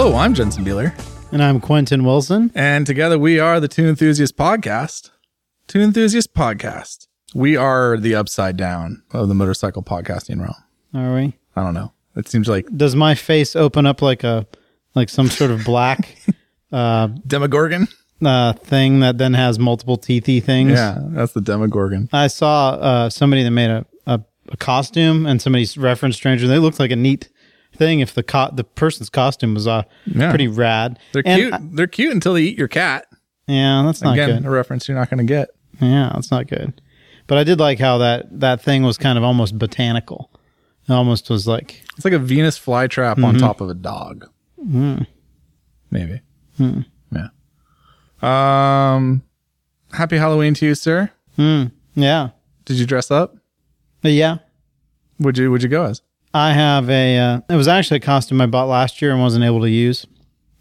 Hello, I'm Jensen Beeler, And I'm Quentin Wilson. and together we are the Two Enthusiast Podcast. Two Enthusiast Podcast. We are the upside down of the motorcycle podcasting realm. Are we? I don't know. It seems like Does my face open up like a like some sort of black uh, Demogorgon. uh, thing that then has multiple teethy things? Yeah, that's the Demogorgon. I saw uh, somebody that made a, a, a costume and somebody's referenced Stranger. They looked like a neat thing if the co- the person's costume was uh, Yeah. pretty rad. They're And cute. I- They're cute until they eat your cat. yeah, that's not Again, good. a reference you're not going to get. Yeah, that's not good. But I did like how that that thing was kind of almost botanical. It almost was like It's like a Venus flytrap on mm-hmm. top of a dog. Mm. Maybe. Mm. Yeah. Um. Happy Halloween to you, sir. Mm. yeah, Did you dress up? Uh, yeah. Would you Would you go as? I have a. Uh, it was actually a costume I bought last year and wasn't able to use.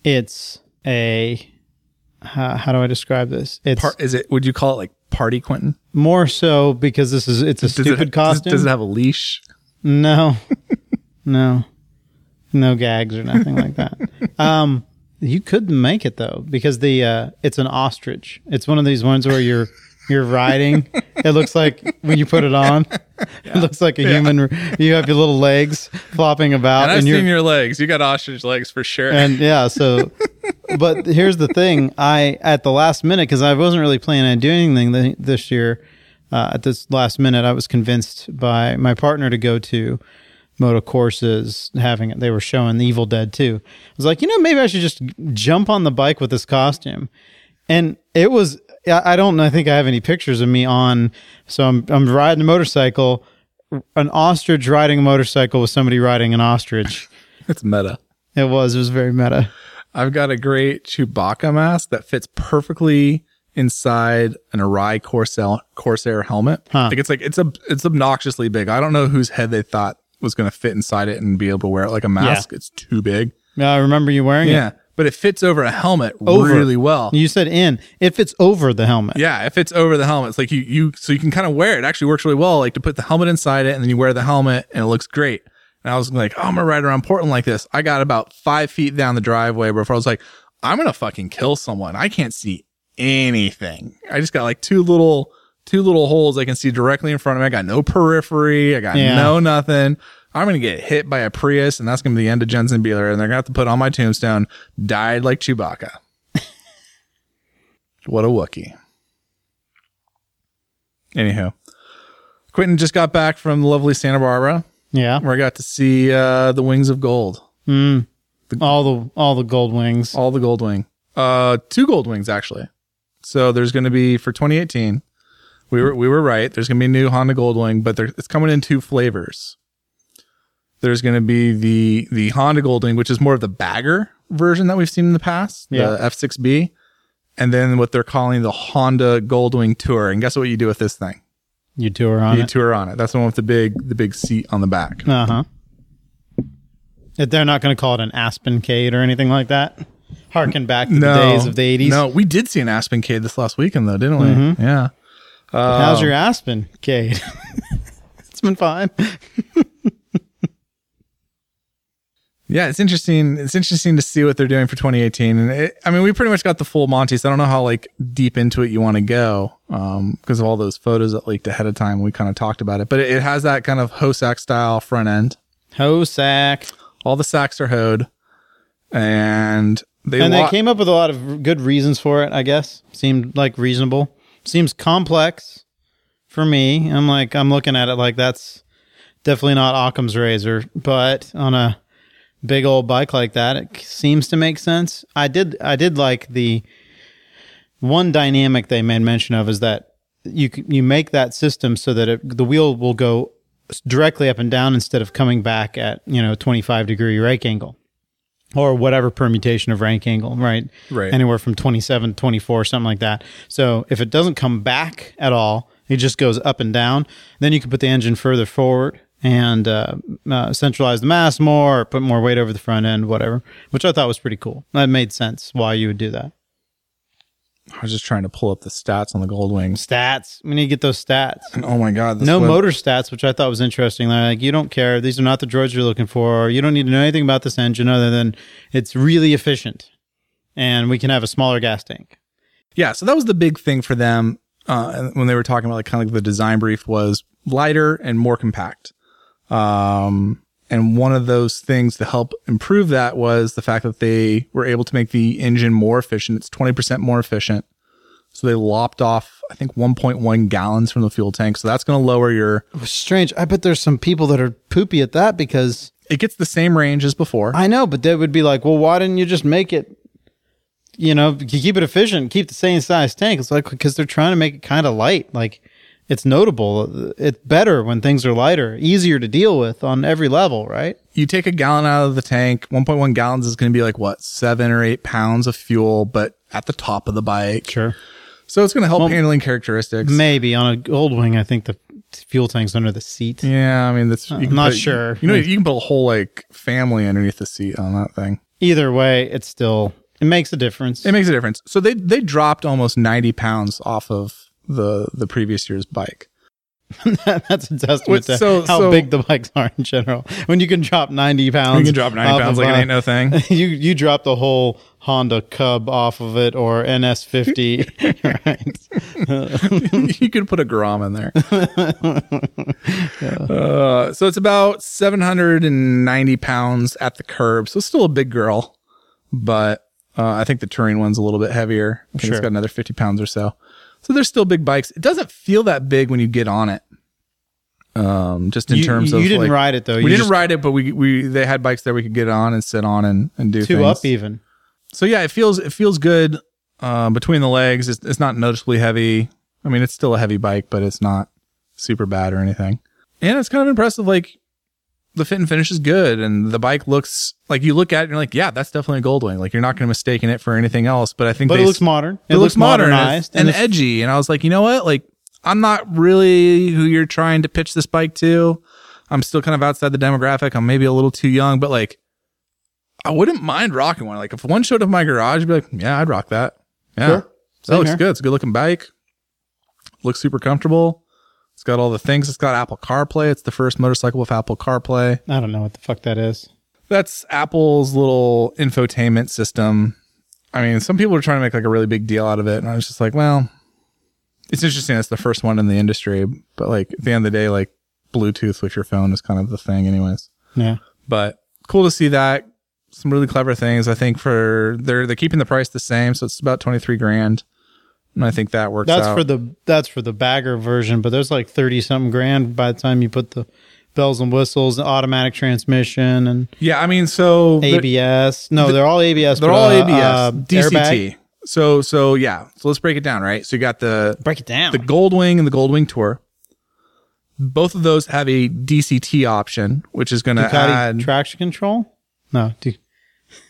It's a. How, how do I describe this? It's Par- is it? Would you call it like party Quentin? more so because this is it's a Does stupid it, costume. Does, does it have a leash? no, no, no gags or nothing like that. Um, you could make it though because the uh, it's an ostrich. It's one of these ones where you're you're riding. It looks like when you put it on, it looks like a human. You have your little legs flopping about, And I've you're seen your legs. You got ostrich legs for sure. and yeah, so but here's the thing: I at the last minute because I wasn't really planning on doing anything th- this year. Uh, at this last minute, I was convinced by my partner to go to MotoCorsa's having it. They were showing The Evil Dead too I was like, you know, maybe I should just jump on the bike with this costume. And it was, I I don't I think I have any pictures of me on. So I'm, I'm riding a motorcycle, an ostrich riding a motorcycle with somebody riding an ostrich. it's meta. It was, it was very meta. I've got a great Chewbacca mask that fits perfectly inside an Arai Corsair Corsair helmet. Huh. Like it's like it's a it's obnoxiously big. I don't know whose head they thought was going to fit inside it and be able to wear it like a mask. It's too big. Yeah, I remember you wearing it. Yeah, but it fits over a helmet Over. really well. You said in. If it's over the helmet. Yeah, if it's over the helmet, it's like you you so you can kind of wear it. It actually works really well, like to put the helmet inside it, and then you wear the helmet, and it looks great. And I was like, oh, I'm gonna ride around Portland like this. I got about five feet down the driveway before I was like, I'm gonna fucking kill someone. I can't see anything. I just got like two little two little holes I can see directly in front of me. I got no periphery. I got Yeah. no nothing. I'm gonna get hit by a Prius, and that's gonna be the end of Jensen Beeler, and they're gonna have to put on my tombstone, died like Chewbacca. what a Wookie. Anyhow, Quentin just got back from lovely Santa Barbara, Yeah. where I got to see uh, the Wings of Gold, All the all the gold wings. all the Gold Wing, uh, two Gold Wings actually. So there's going to be for 2018. We were we were right. There's going to be a new Honda Goldwing, but there, it's coming in two flavors. There's going to be the the Honda Goldwing, which is more of the bagger version that we've seen in the past, Yeah. the F6B, and then what they're calling the Honda Goldwing Tour. And guess what you do with this thing? You tour on You it. tour on it. That's the one with the big the big seat on the back. Uh huh. They're not going to call it an Aspencade or anything like that. Harken back to the days of the 80s. No, we did see an Aspencade this last weekend though, didn't we? Yeah. How's your Aspen Cade? it's been fine. Yeah, it's interesting. It's interesting to see what they're doing for 2018. And it, I mean, we pretty much got the full Monty, so I don't know how like deep into it you want to go um, because of all those photos that leaked ahead of time. We kind of talked about it, but it, it has that kind of Hossack style front end. Hossack. All the sacks are hoed, and they And wa- they came up with a lot of good reasons for it, I guess. Seemed like reasonable. Seems complex for me. I'm like, I'm looking at it like that's definitely not Occam's razor, but on a big old bike like that, it seems to make sense. I did, I did like the one dynamic they made mention of is that you you make that system so that it, the wheel will go directly up and down instead of coming back at you know 25 degree rake angle or whatever permutation of rake angle, right? Right. Anywhere from 27 to 24, something like that. So if it doesn't come back at all, it just goes up and down, then you can put the engine further forward and uh, uh, centralize the mass more, or put more weight over the front end, whatever, which I thought was pretty cool. That made sense why you would do that. I was just trying to pull up the stats on the Goldwing. Stats. We need to get those stats. Oh my god, No web- motor stats, which I thought was interesting. They're like, you don't care. These are not the droids you're looking for. You don't need to know anything about this engine other than it's really efficient, and we can have a smaller gas tank. Yeah, so that was the big thing for them uh, when they were talking about like kind of like the design brief was lighter and more compact. Um, and one of those things to help improve that was the fact that they were able to make the engine more efficient. It's 20% more efficient. So they lopped off, I think, 1.1 gallons from the fuel tank. So that's going to lower your, strange. I bet there's some people that are poopy at that because it gets the same range as before. I know, but they would be like, well, why didn't you just make it? You know, keep it efficient, keep the same size tank. It's like because they're trying to make it kind of light. Like it's notable. It's better when things are lighter, easier to deal with on every level, right? you take a gallon out of the tank, 1.1 gallons is going to be like what, seven or eight pounds of fuel, but at the top of the bike. Sure. So it's going to help handling characteristics. Maybe on a gold wing, I think the fuel tank's under the seat. Yeah, I mean that's. I'm not put- sure. You know, you can put a whole like family underneath the seat on that thing. Either way, it's still it makes a difference. It makes a difference. So they they dropped almost ninety pounds off of the the previous year's bike. That's a testament to so- how so- big the bikes are in general. When you can drop ninety pounds, You can drop ninety pounds like it ain't no thing. you you drop the whole Honda Cub off of it or NS50, right? you could put a Grom in there. uh, so it's about seven hundred and ninety pounds at the curb. So it's still a big girl, but uh, I think the touring one's a little bit heavier. I think Sure. it's got another fifty pounds or so. So they're still big bikes. It doesn't feel that big when you get on it. Um, just in you, terms you of you didn't like- ride it though. we You didn't ride it, but we we they had bikes there we could get on and sit on and, and do two things. up even. So yeah, it feels it feels good uh, between the legs. It's, it's not noticeably heavy. I mean, it's still a heavy bike, but it's not super bad or anything. And it's kind of impressive. Like the fit and finish is good, and the bike looks like you look at it and you're like, yeah, that's definitely a Goldwing. Like you're not going to mistake it for anything else. But I think But they it looks modern. it, looks modern and, modernized and edgy. And I was like, you know what? Like, I'm not really who you're trying to pitch this bike to. I'm still kind of outside the demographic. I'm maybe a little too young, but like, I wouldn't mind rocking one. Like, if one showed up in my garage, I'd be like, yeah, I'd rock that. Yeah. Sure. That looks here. good. It's a good looking bike. Looks super comfortable. Got all the things. It's got Apple CarPlay. It's the first motorcycle with Apple CarPlay. I don't know what the fuck that is. That's Apple's little infotainment system. I mean, some people are trying to make like a really big deal out of it, and I was just like, well, it's interesting. It's the first one in the industry, but like at the end of the day, like Bluetooth with your phone is kind of the thing, anyways. Yeah. But cool to see that. Some really clever things. I think for they're they're keeping the price the same, so it's about twenty three grand, and I think that works That's out. for the that's for the bagger version, but there's like thirty something grand by the time you put the bells and whistles, and automatic transmission, and yeah, I mean, so ABS. No, they're all ABS. they're but, all uh, ABS, uh, DCT. airbag. So so yeah, so let's break it down, right? So you got the Break it down. the Goldwing and the Goldwing Tour. Both of those have a DCT option, which is going to add. traction control. No, D-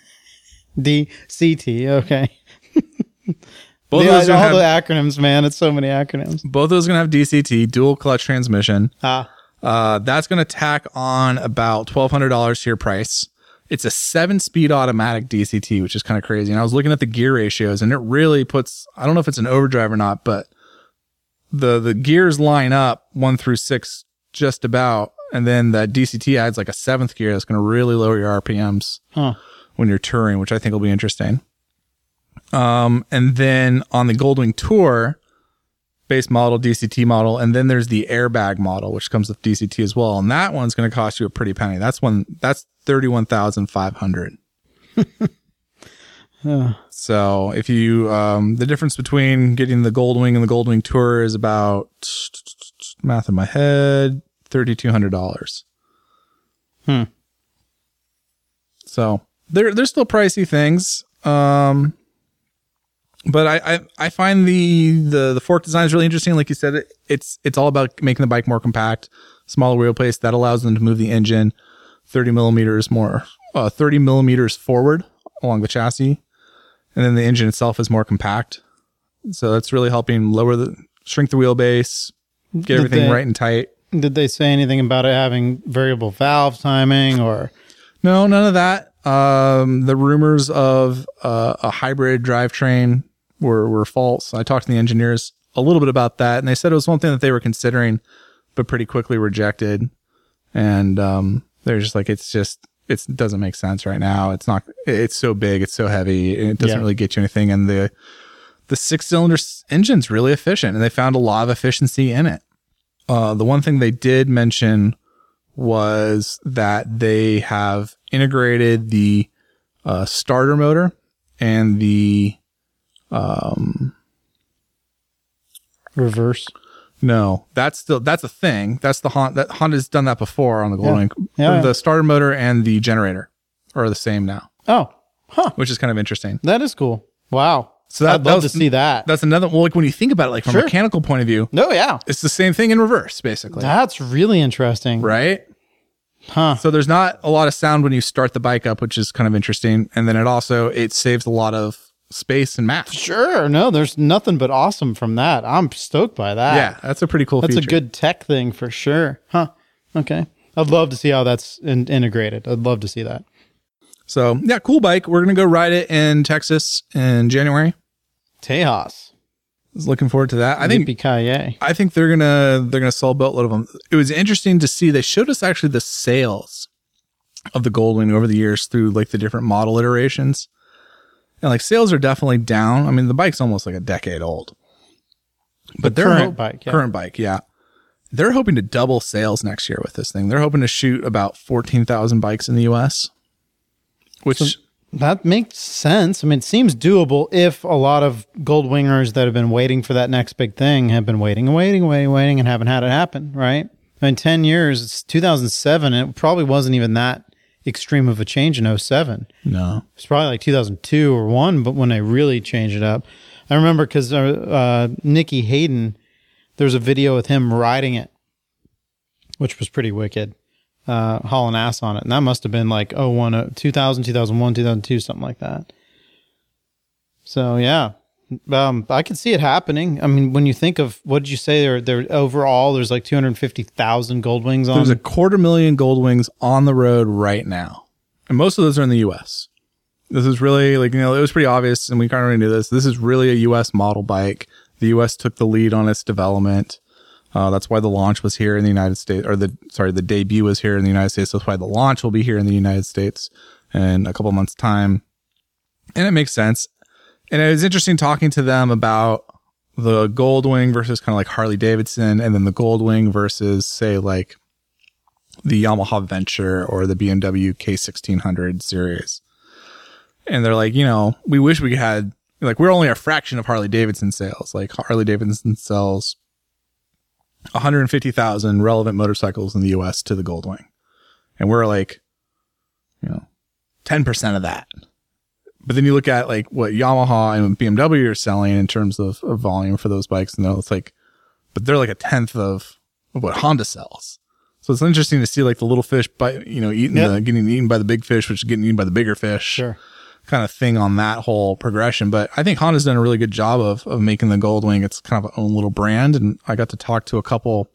DCT. Okay. both, are all gonna the acronyms, man. It's so many acronyms. both of those are going to have DCT, dual clutch transmission. Ah, Uh, that's going to tack on about twelve hundred dollars to your price. It's a seven-speed automatic DCT, which is kind of crazy. And I was looking at the gear ratios, and it really puts. I don't know if it's an overdrive or not, but the the gears line up one through six just about, and then the DCT adds like a seventh gear that's going to really lower your RPMs. huh. when you're touring, which I think will be interesting. Um, and then on the Goldwing Tour, base model, DCT model, and then there's the airbag model, which comes with DCT as well. And that one's going to cost you a pretty penny. That's one, that's 31,500. Uh, So if you, um, the difference between getting the Goldwing and the Goldwing Tour is about math in my head, $3,200. Hmm. So they're, they're still pricey things. Um, but I, I, I find the, the, the fork design is really interesting. Like you said, it, it's, it's all about making the bike more compact, smaller wheelbase that allows them to move the engine 30 millimeters more, uh, 30 millimeters forward along the chassis. And then the engine itself is more compact. So that's really helping lower the, shrink the wheelbase, get Did everything they- right and tight. did they say anything about it having variable valve timing or? No, none of that. Um, the rumors of uh, a hybrid drivetrain were were false. I talked to the engineers a little bit about that, and they said it was one thing that they were considering, but pretty quickly rejected. And um, they're just like, it's just it doesn't make sense right now. It's not. It's so big. It's so heavy. It doesn't Yeah. really get you anything. And the the six cylinder engine's really efficient, and they found a lot of efficiency in it. Uh, the one thing they did mention was that they have integrated the uh, starter motor and the um Reverse. no that's still that's a thing that's the Honda that Honda's done that before on the Goldwing Yeah, yeah. the starter motor and the generator are the same now Oh, huh. which is kind of interesting That is cool. Wow. So that- I'd love to see that. that's another well like when you think about it like from Sure. a mechanical point of view no, yeah. it's the same thing in reverse basically That's really interesting. right Huh. So there's not a lot of sound when you start the bike up, which is kind of interesting. And then it also it saves a lot of space and mass. Sure. No, there's nothing but awesome from that. I'm stoked by that. Yeah, that's a pretty cool That's feature. a good tech thing for sure. Huh. Okay. I'd love to see how that's in- integrated. I'd love to see that. So yeah, cool bike. We're gonna go ride it in Texas in January. Tejas. I was looking forward to that. I think Yippee-ki-yay. I think they're gonna they're gonna sell a boatload of them. It was interesting to see they showed us actually the sales of the Goldwing over the years through like the different model iterations. And like sales are definitely down. I mean, the bike's almost like a decade old. But The they're current ho- bike, yeah. current bike, yeah. They're hoping to double sales next year with this thing. They're hoping to shoot about fourteen thousand bikes in the U.S., which That makes sense. I mean, it seems doable if a lot of gold wingers that have been waiting for that next big thing have been waiting and waiting, waiting, waiting, and haven't had it happen, right? I mean, 10 years, it's 2007, and it probably wasn't even that extreme of a change in 07. no, It's probably like 2002 or 1, but when they really changed it up. I remember because uh, uh, Nicky Hayden, there's a video with him riding it, which was pretty wicked, uh, hauling ass on it. And that must have been like 01, uh, 2000, 2001, 2002, something like that. So, yeah. Um, I could see it happening. I mean, when you think of what did you say there? There overall, there's like 250,000 gold wings on. there's a quarter million Goldwings on the road right now, and most of those are in the U.S. This is really like you know it was pretty obvious, and we kind of already knew this. This is really a U.S. model bike. The U.S. took the lead on its development. Uh, that's why the launch was here in the United States, or the sorry, the debut was here in the United States. That's why the launch will be here in the United States in a couple months' time, and it makes sense. And it was interesting talking to them about the Goldwing versus kind of like Harley Davidson, and then the Goldwing versus say like the Yamaha Venture or the BMW K1600 series. And they're like, you know, we wish we had like we're only a fraction of Harley Davidson sales. Like Harley Davidson sells 150,000 relevant motorcycles in the US to the Goldwing. And we're like, you know, 10% of that. But then you look at like what Yamaha and BMW are selling in terms of, of volume for those bikes, and they're- it's like, but they're like a tenth of, of what Honda sells. So it's interesting to see like the little fish, by you know, eating Yep. the getting eaten by the big fish, which is getting eaten by the bigger fish sure. kind of thing on that whole progression. But I think Honda's done a really good job of of making the Goldwing its kind of own little brand. And I got to talk to a couple.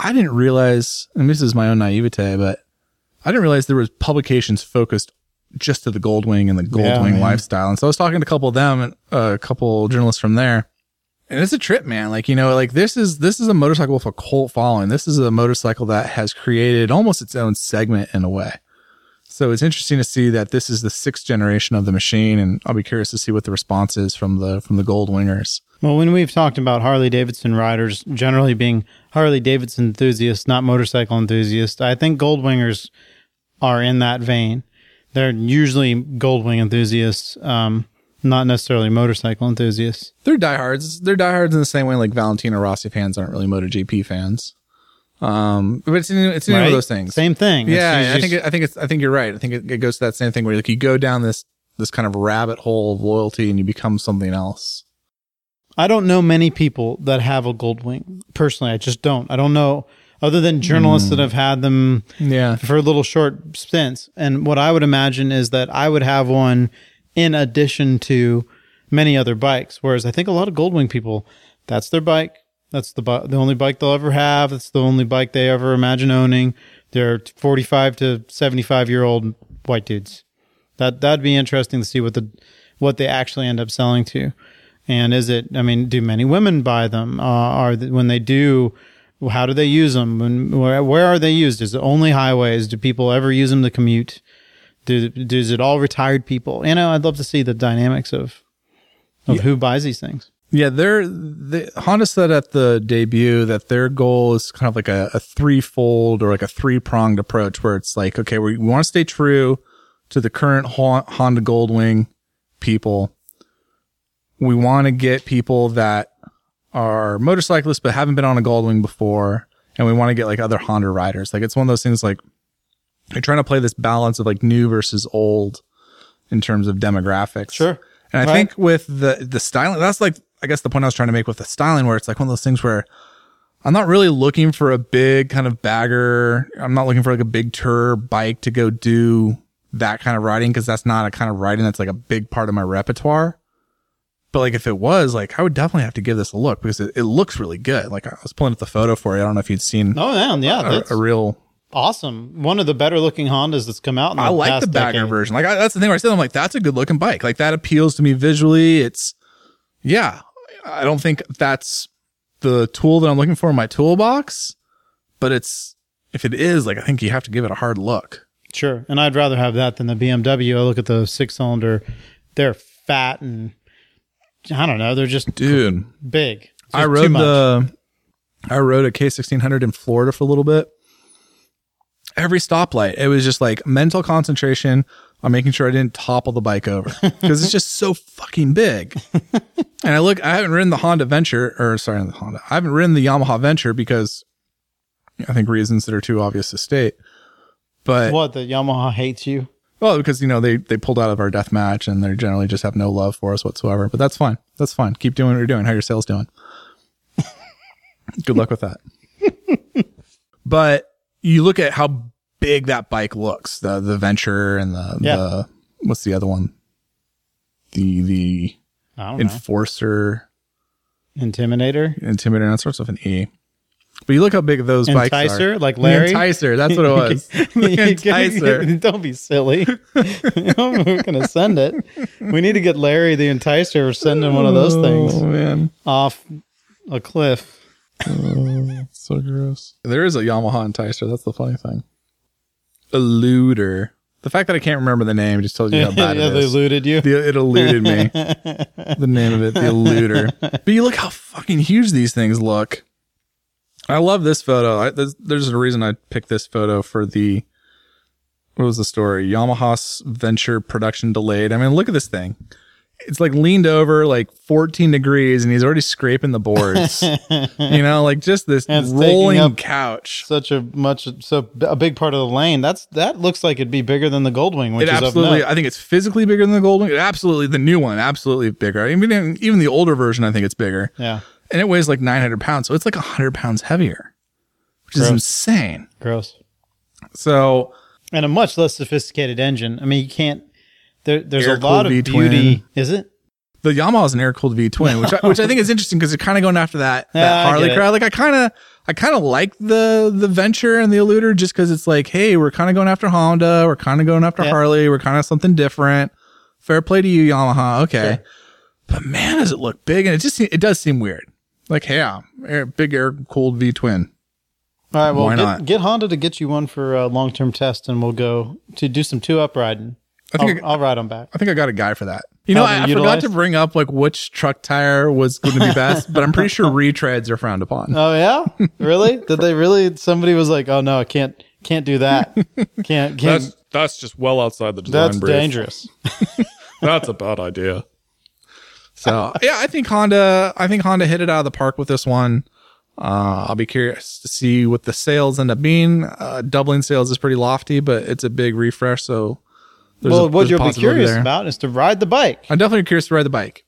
I didn't realize, and this is my own naivete, but I didn't realize there was publications focused just to the Goldwing and the Yeah, Goldwing man. lifestyle. And so I was talking to a couple of them and uh, a couple journalists from there. And it's a trip, man. Like, you know, like this is this is a motorcycle with a cult following. This is a motorcycle that has created almost its own segment in a way. So it's interesting to see that this is the sixth generation of the machine, and I'll be curious to see what the response is from the from the Gold Wingers. Well, when we've talked about Harley Davidson riders generally being Harley Davidson enthusiasts, not motorcycle enthusiasts, I think Goldwingers are in that vein. They're usually Goldwing enthusiasts, um, not necessarily motorcycle enthusiasts. They're diehards. They're diehards in the same way like Valentino Rossi fans aren't really MotoGP fans. Um, but it's it's one right? of those things. Same thing. Yeah, I think it, I think it's I think you're right. I think it, it goes to that same thing where like you go down this this kind of rabbit hole of loyalty and you become something else. I don't know many people that have a Goldwing. Personally, I just don't. I don't know other than journalists Hmm. that have had them Yeah, for little short stints. And what I would imagine is that I would have one in addition to many other bikes. Whereas I think a lot of Goldwing people, that's their bike. That's the bu- the only bike they'll ever have. That's the only bike they ever imagine owning. They're 45 to 75 year old white dudes. That that'd be interesting to see what the what they actually end up selling to. And is it? I mean, do many women buy them? Uh, are when they do? How do they use them? And where, where are they used? Is it only highways? Do people ever use them to commute? Do, do is it all retired people? You know, I'd love to see the dynamics of of who buys these things. Yeah, they're the Honda said at the debut that their goal is kind of like a, a threefold or like a three pronged approach where it's like, okay, we want to stay true to the current Hon- Honda Goldwing people. We want to get people that are motorcyclists but haven't been on a Goldwing before, and we want to get like other Honda riders. Like it's one of those things like they're trying to play this balance of like new versus old in terms of demographics. Sure. And I Right. think with the the styling, that's like I guess the point I was trying to make with the styling, where it's like one of those things where I'm not really looking for a big kind of bagger. I'm not looking for like a big tour bike to go do that kind of riding because that's not a kind of riding that's like a big part of my repertoire. But like if it was, like I would definitely have to give this a look because it, it looks really good. Like I was pulling up the photo for you. I don't know if you'd seen Oh man, yeah, a, that's a real awesome. One of the better looking Hondas that's come out. In the I like the bagger decade. version. Like I, that's the thing where I said I'm like that's a good looking bike. Like that appeals to me visually. It's yeah. I don't think that's the tool that I'm looking for in my toolbox, but it's if it is like I think you have to give it a hard look. Sure, and I'd rather have that than the BMW. I look at the six cylinder; they're fat and I don't know. They're just Dude, big. I rode the I rode a K1600 in Florida for a little bit. Every stoplight, it was just like mental concentration on making sure I didn't topple the bike over because it's just so fucking big. and I look, I haven't ridden the Honda Venture, or sorry, the Honda. I haven't ridden the Yamaha Venture because I think reasons that are too obvious to state. But what the Yamaha hates you. Well, because you know they they pulled out of our death match and they generally just have no love for us whatsoever. But that's fine. That's fine. Keep doing what you're doing. How your sales doing? Good luck with that. but you look at how big that bike looks. The the Venture and the Yeah. the what's the other one? The the Enforcer, know. Intimidator, Intimidator, that starts with an E. But you look how big those bikes are. Enticer, like The Larry. Enticer, that's what it was. Enticer. Don't be silly. We're gonna send it. We need to get Larry the Enticer or send him one of those Oh things man. off a cliff. Oh, so gross. There is a Yamaha Enticer. That's the funny thing. Eluder. The fact that I can't remember the name just tells you how bad yeah, it they is. eluded you. The- it eluded me. the name of it, the eluder. But you look how fucking huge these things look. I love this photo. I, there's, there's a reason I picked this photo for the. What was the story? Yamaha's venture production delayed. I mean, look at this thing. It's like leaned over like 14 degrees and he's already scraping the boards. you know, like just this rolling couch. Such a much so a big part of the lane. That's that looks like it'd be bigger than the Goldwing, which It is absolutely, I think it's physically bigger than the Goldwing. It absolutely, the new one, absolutely bigger. I mean, even the older version, I think it's bigger. yeah, and it weighs like 900 pounds. So it's like 100 pounds heavier, which is insane. gross. So And a much less sophisticated engine. I mean, you can't. There, there's a lot of V-twin. beauty. Is it? the Yamaha is an air cooled V twin, which I, which I think is interesting because they're kind of going after that, that I Harley crowd. Like I kind of, I kind of like the the Venture and the Eluder just because it's like, hey, we're kind of going after Honda, we're kind of going after Yeah. Harley, we're kind of something different. Fair play to you, Yamaha. Okay, Sure. but man, does it look big? And it just se- it does seem weird. Like, hey, yeah, air, big air cooled V twin. All right. Well, Why get, not? get Honda to get you one for a long term test, and we'll go to do some two up riding. I think I'll, I'll ride them back. I think I got a guy for that. You know, I, I forgot to bring up like which truck tire was going to be best, but I'm pretty sure retreads are frowned upon. Oh yeah, really? Did they really? Somebody was like, "Oh no, I can't, can't do that. Can't, can't." that's just well outside the design That's brief. dangerous. That's a bad idea. So yeah, I think Honda. I think Honda hit it out of the park with this one. Uh, I'll be curious to see what the sales end up being. Uh, doubling sales is pretty lofty, but it's a big refresh. So, there's well, a, what you'll be curious there. about is to ride the bike. I'm definitely curious to ride the bike.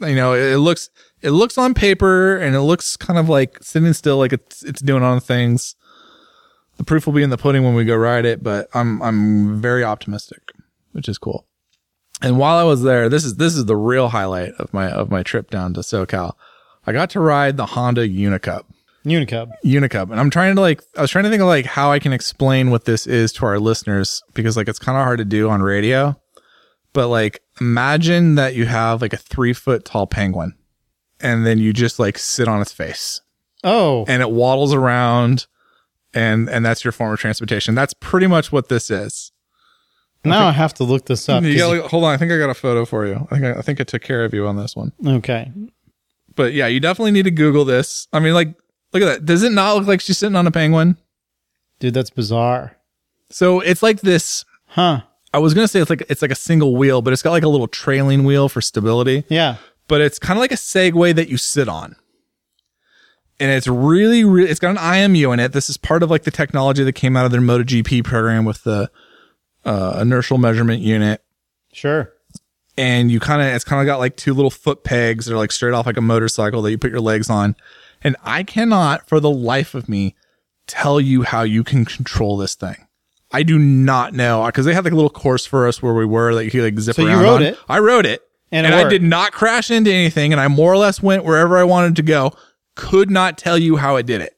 You know, it, it looks it looks on paper and it looks kind of like sitting still, like it's it's doing on things. The proof will be in the pudding when we go ride it, but I'm I'm very optimistic, which is cool. And while I was there, this is this is the real highlight of my of my trip down to SoCal. I got to ride the Honda Unicup. Unicub. Unicup. And I'm trying to like, I was trying to think of like how I can explain what this is to our listeners because like it's kind of hard to do on radio. But like imagine that you have like a three foot tall penguin and then you just like sit on its face Oh, and it waddles around and and that's your form of transportation. That's pretty much what this is. Now I have to look this up. Gotta- hold on, I think I got a photo for you. I think I, I think I took care of you on this one. okay. But yeah, you definitely need to Google this. I mean, like, look at that. Does it not look like she's sitting on a penguin? Dude, that's bizarre. So it's like this. Huh. I was gonna say it's like it's like a single wheel, but it's got like a little trailing wheel for stability. Yeah. But it's kind of like a Segway that you sit on, and it's really, really. It's got an IMU in it. This is part of like the technology that came out of their MotoGP program with the uh, inertial measurement unit. Sure. and you kind of it's kind of got like two little foot pegs that are like straight off like a motorcycle that you put your legs on and i cannot for the life of me tell you how you can control this thing i do not know because they had like a little course for us where we were that you could like zip So you around rode on. it? i rode it And and, it i did not crash into anything and i more or less went wherever i wanted to go could not tell you how it did it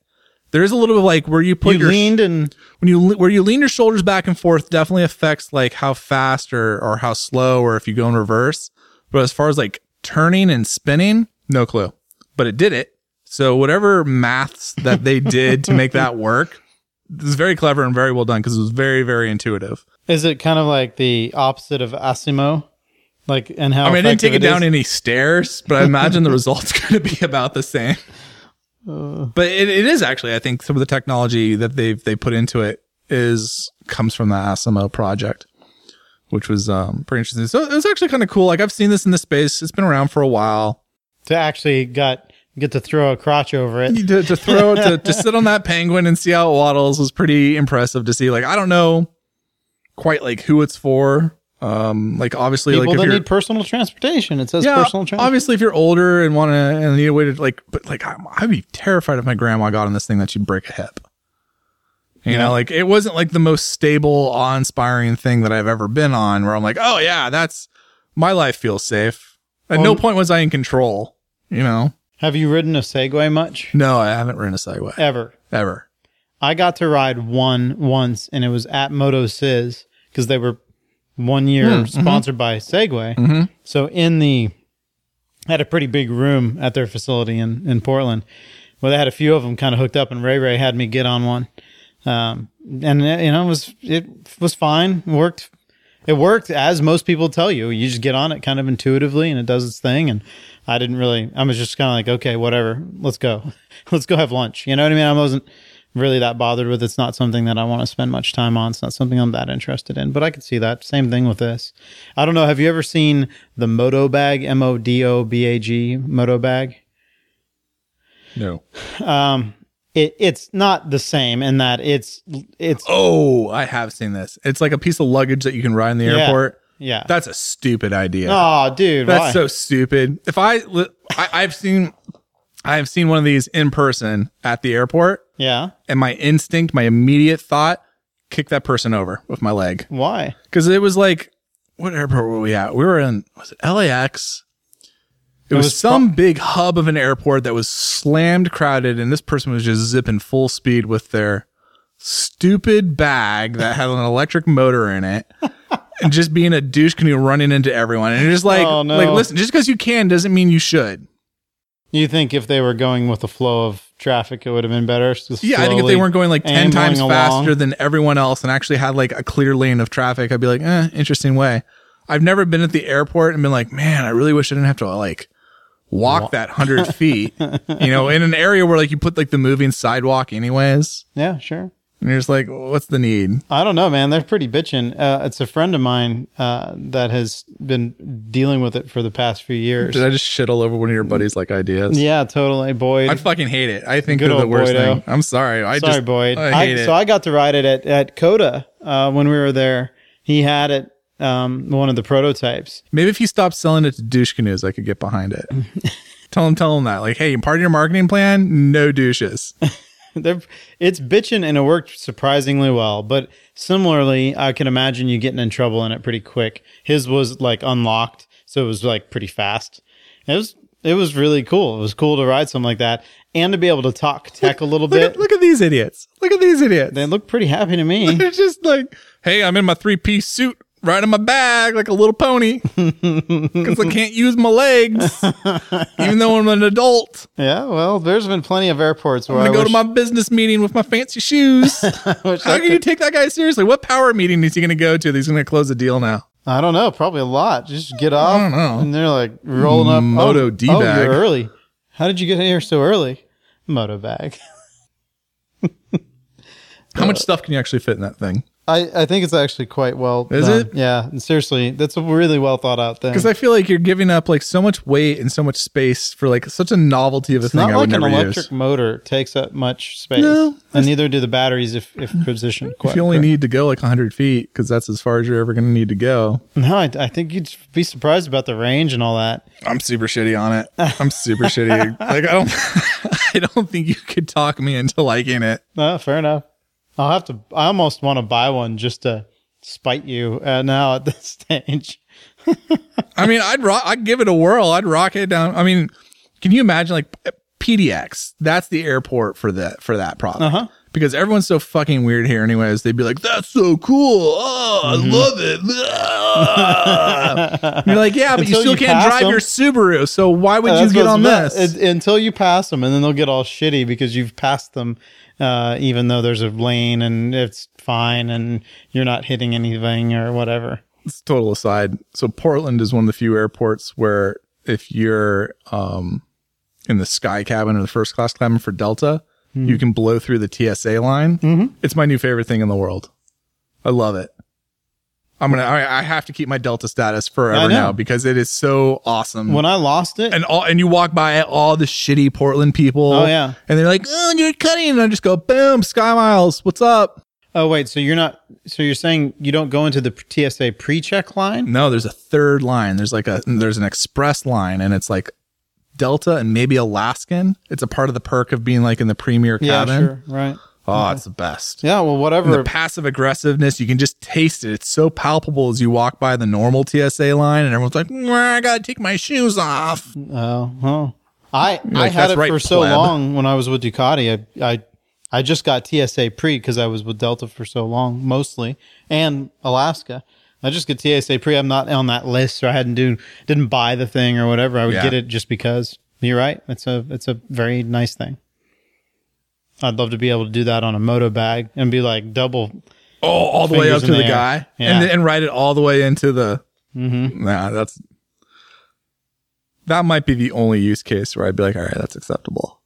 there's a little bit of like where you put You your leaned and when you where you lean your shoulders back and forth definitely affects like how fast or or how slow or if you go in reverse. But as far as like turning and spinning, no clue. But it did it. So whatever maths that they did to make that work, this is very clever and very well done because it was very very intuitive. is it kind of like the opposite of Asimo? Like and how I mean, I didn't effective take it down is? any stairs, but I imagine the result's going to be about the same. But it, it is actually, I think, some of the technology that they've they put into it is comes from the Asimo project, which was um, pretty interesting. So it was actually kind of cool. Like I've seen this in the space; it's been around for a while. to actually got get to throw a crotch over it. To, to throw to, to sit on that penguin and see how it waddles was pretty impressive to see. Like I don't know quite like who it's for. Um, like obviously, People like if that you're need personal transportation. It says yeah, personal transportation. obviously, if you're older and want to and need a way to like, but like, I- I'd be terrified if my grandma got on this thing that she'd break a hip. You Yeah. know, like it wasn't like the most stable, awe-inspiring thing that I've ever been on. Where I'm like, oh yeah, that's my life feels safe. At no point was I in control. You know, Have you ridden a Segway much? no, I haven't ridden a Segway Ever. ever. I got to ride one once, and it was at Moto Sis because they were one year Hmm, sponsored by Segway. Mm-hmm. So in the had a pretty big room at their facility in in Portland, where they had a few of them kind of hooked up, and Ray Ray had me get on one, um, and uh, you know it was it was fine, worked. It worked as most people tell you. You just get on it kind of intuitively, and it does its thing. And I didn't really. I was just kind of like, okay, whatever. Let's go. Let's go have lunch. You know what I mean? I wasn't really that bothered with. It's not something that I want to spend much time on. It's not something I'm that interested in. But I could see that. Same thing with this. I don't know. Have you ever seen the Modobag? M O D O B A G Modobag. No. Um, it it's not the same in that it's it's Oh, I have seen this. It's like a piece of luggage that you can ride in the Yeah. airport. yeah. That's a stupid idea. oh, dude, That's why? so stupid. If I, I, I've seen, I have seen one of these in person at the airport, yeah. and my instinct, my immediate thought, kick that person over with my leg Why? because it was like, what airport were we at? We were in was it LAX? It, was, was some big hub of an airport that was slammed crowded, and this person was just zipping full speed with their stupid bag that had an electric motor in it. And just being a douche can canoe running into everyone. And you're just like, Oh, no. like, listen, just because you can doesn't mean you should. You think if they were going with the flow of traffic, it would have been better? Yeah, I think if they weren't going like 10 ambling times along. faster than everyone else and actually had like a clear lane of traffic, I'd be like, eh, interesting way. I've never been at the airport and been like, man, I really wish I didn't have to like walk that 100 feet, you know, in an area where like you put like the moving sidewalk anyways. Yeah, sure. And you're just like, what's the need? I don't know, man. They're pretty bitching. Uh, it's a friend of mine uh, that has been dealing with it for the past few years. Did I just shit all over one of your buddies' like ideas? Yeah, totally. Boyd. I fucking hate it. I think Good they're the worst Boydo. thing. I'm sorry. I Sorry, just, Boyd. I hate it. So I got to ride it at, at Coda uh, when we were there. He had it, um, one of the prototypes. Maybe if you stop selling it to douche canoes, I could get behind it. tell him, tell him that. Like, hey, part of your marketing plan, no douches. They're, it's bitching and it worked surprisingly well. But similarly, I can imagine you getting in trouble in it pretty quick. His was like unlocked, so it was like pretty fast. It was it was really cool. It was cool to ride something like that and to be able to talk tech a little Look bit. at, look at these idiots. Look at these idiots. They look pretty happy to me. They're just like, hey, I'm in my three piece suit riding my bag like a little pony because I can't use my legs, even though I'm an adult. Yeah, well, there's been plenty of airports where I'm gonna go wish, to my business meeting with my fancy shoes. How I can you take that guy seriously? What power meeting is he gonna go to? That he's gonna close the deal now. I don't know, probably a lot. Just get off, don't know. and they're like rolling up. Oh, Moto oh, D-bag. Oh, you're early. How did you get here so early? Modobag. How much stuff can you actually fit in that thing? I, I think it's actually quite well. Is done. it? Yeah, and seriously, that's a really well thought out thing. Because I feel like you're giving up like so much weight and so much space for like such a novelty of a It's thing not I like an electric use. motor takes up much space, No, and neither do the batteries if if positioned. If Quite you only correct. need to go like 100 feet, because that's as far as you're ever going to need to go. no, I, I think you'd be surprised about the range and all that. I'm super shitty on it. I'm super shitty. Like I don't, I don't think you could talk me into liking it. No, fair enough. I'll have to. I almost want to buy one just to spite you uh, now at this stage. I mean, I'd rock, I'd give it a whirl. I'd rock it down. I mean, can you imagine like PDX? That's the airport for that for that product. Uh-huh. Because everyone's so fucking weird here, anyways. They'd be like, "That's so cool! Oh, I Mm-hmm. love it!" Ah. You're like, "Yeah, but you still you can't drive them. your Subaru. So why would you get on this?" It- until you pass them, and then they'll get all shitty because you've passed them, uh, even though there's a lane and it's fine, and you're not hitting anything or whatever. It's total aside. So Portland is one of the few airports where if you're um in the sky cabin or the first class cabin for Delta, Hmm. you can blow through the TSA line. Mm-hmm. It's my new favorite thing in the world. I love it. I'm gonna. I, I have to keep my Delta status forever now because it is so awesome. When I lost it, and all and you walk by all the shitty Portland people. Oh, yeah. and they're like, "Oh, you're cutting," and I just go, "Boom, Sky Miles, what's up?" oh wait, so you're not? So you're saying you don't go into the TSA pre-check line? No, there's a third line. There's like a there's an express line, and it's like Delta and maybe Alaskan. It's a part of the perk of being like in the premier Yeah, cabin. sure, right. Oh, it's the best. Yeah, well, And whatever. the passive aggressiveness, you can just taste it. It's so palpable as you walk by the normal TSA line, and everyone's like, "I gotta take my shoes off." Oh, oh. I I like, had it right, for so pleb." long when I was with Ducati. I I, I just got TSA pre because I was with Delta for so long, mostly, and Alaska. I just get TSA pre. I'm not on that list, or I hadn't do didn't buy the thing or whatever. I would Yeah. get it just because. You're right. It's a it's a very nice thing. I'd love to be able to do that on a Modobag and be like double. Oh, all the way up to the, the guy, Yeah. and and ride it all the way into the. Mm-hmm. Nah, that's that might be the only use case where I'd be like, all right, that's acceptable.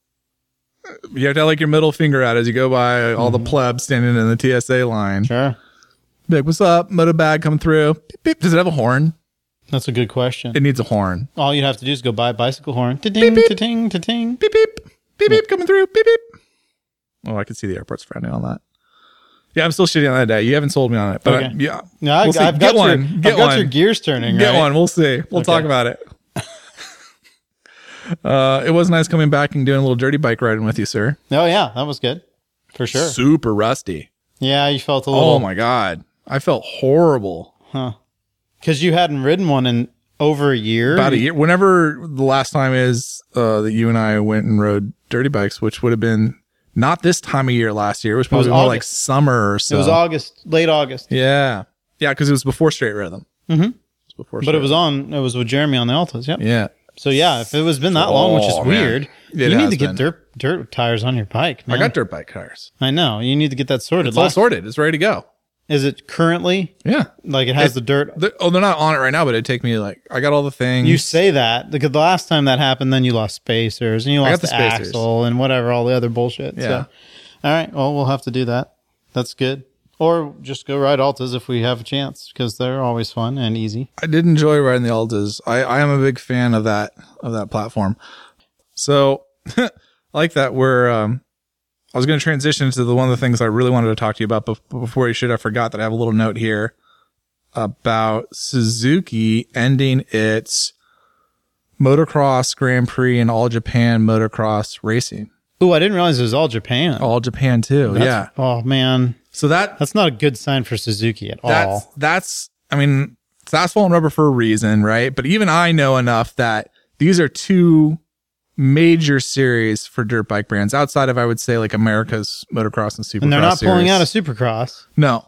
You have to have like your middle finger out as you go by all the plebs standing in the TSA line. Sure, Be like, what's up? Modobag coming through. Beep, beep. Does it have a horn? that's a good question. It needs a horn. All you'd have to do is go buy a bicycle horn. Ta-ding, beep. ta-ting, ta-ting. Beep beep. Beep beep coming through. Beep beep. Oh, I can see the airport's frowning on that. Yeah, I'm still shitting on that day. You haven't sold me on it, but Okay. I- yeah, No, I, We'll. I've Get got one. Your, Get I've got one. your gears turning. Get right? one. We'll see. We'll talk about it. uh, it was nice coming back and doing a little dirty bike riding with you, sir. Oh yeah, that was good for sure. Super rusty. Yeah, you felt a little. Oh my god, I felt horrible. Huh? Because you hadn't ridden one in over a year. About a year. Whenever the last time is uh, that you and I went and rode dirty bikes, which would have been not this time of year last year. It was probably was more like summer or so. It was August, late August. Yeah, yeah, because it was before straight rhythm. Mhm. It was before, But it was on. It was with Jeremy on the Altas. Yep. Yeah. So yeah, if it was been that long, which is Oh, weird, It you need to get been. dirt dirt tires on your bike. Man. I got dirt bike tires. I know. You need to get that sorted. It's all Last- sorted. It's ready to go. Is it currently Yeah. like it has the dirt? They're- oh, they're not on it right now, but it'd take me like I got all the things. You say that because the last time that happened, then you lost spacers and you lost the, the axle and whatever, all the other bullshit. Yeah. So, all right. Well, we'll have to do that. That's good. Or just go ride Altas if we have a chance because they're always fun and easy. I did enjoy riding the Altas. I, I am a big fan of that of that platform. So I like that we're um I was going to transition to the one of the things I really wanted to talk to you about bef- before you should. I forgot that I have a little note here about Suzuki ending its motocross Grand Prix and All Japan motocross racing. Oh, I didn't realize it was all Japan. All Japan too. That's- yeah. Oh man, So that that's not a good sign for Suzuki at that's all. that's I mean it's asphalt and rubber for a reason, right? But even I know enough that these are two major series for dirt bike brands outside of I would say like America's motocross and supercross. And they're not pulling out a Supercross. no,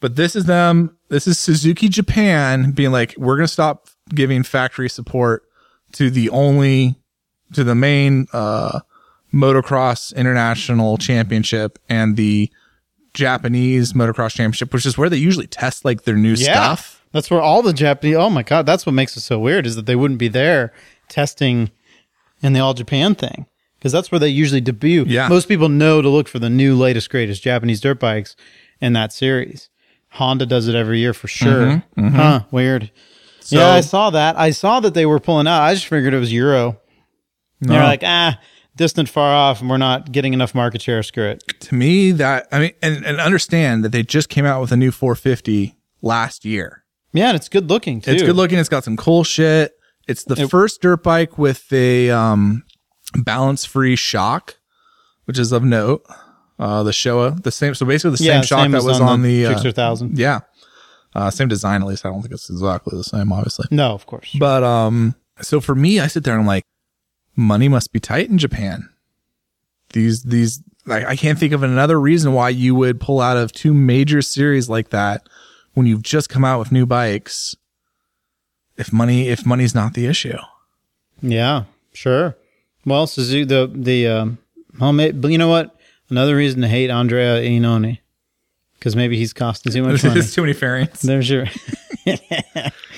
But this is them. This is Suzuki Japan being like, we're going to stop giving factory support to the only, to the main, uh, motocross international championship and the Japanese motocross championship, which is where they usually test like their new stuff. That's where all the Japanese. Oh my god, that's what makes it so weird is that they wouldn't be there testing in the All Japan thing because that's where they usually debut. Yeah. most people know to look for the new, latest, greatest Japanese dirt bikes in that series. Honda does it every year for sure. Huh? Weird. yeah, I saw that. I saw that they were pulling out. I just figured it was Euro. They're like, ah, distant, far off, and we're not getting enough market share. Screw it. to me that I mean and, and understand that they just came out with a new 450 last year. Yeah, and it's good looking too. It's good looking. It's got some cool shit. It's the It- first dirt bike with a um, balance free shock, which is of note. Uh, the Showa, the same. So basically, the Yeah, same shock same that was on on, the the, uh, 1000. Yeah, uh, same design. At least I don't think it's exactly the same, obviously. No, of course. But um, so for me, I sit there and I'm like, money must be tight in Japan. These these I, I can't think of another reason why you would pull out of two major series like that when you've just come out with new bikes. If money if money's not the issue. Yeah, sure. Well, Suzuki, the the um, well, but you know what? Another reason to hate Andrea Iannone because maybe he's costing too much money. There's too many variants. There's your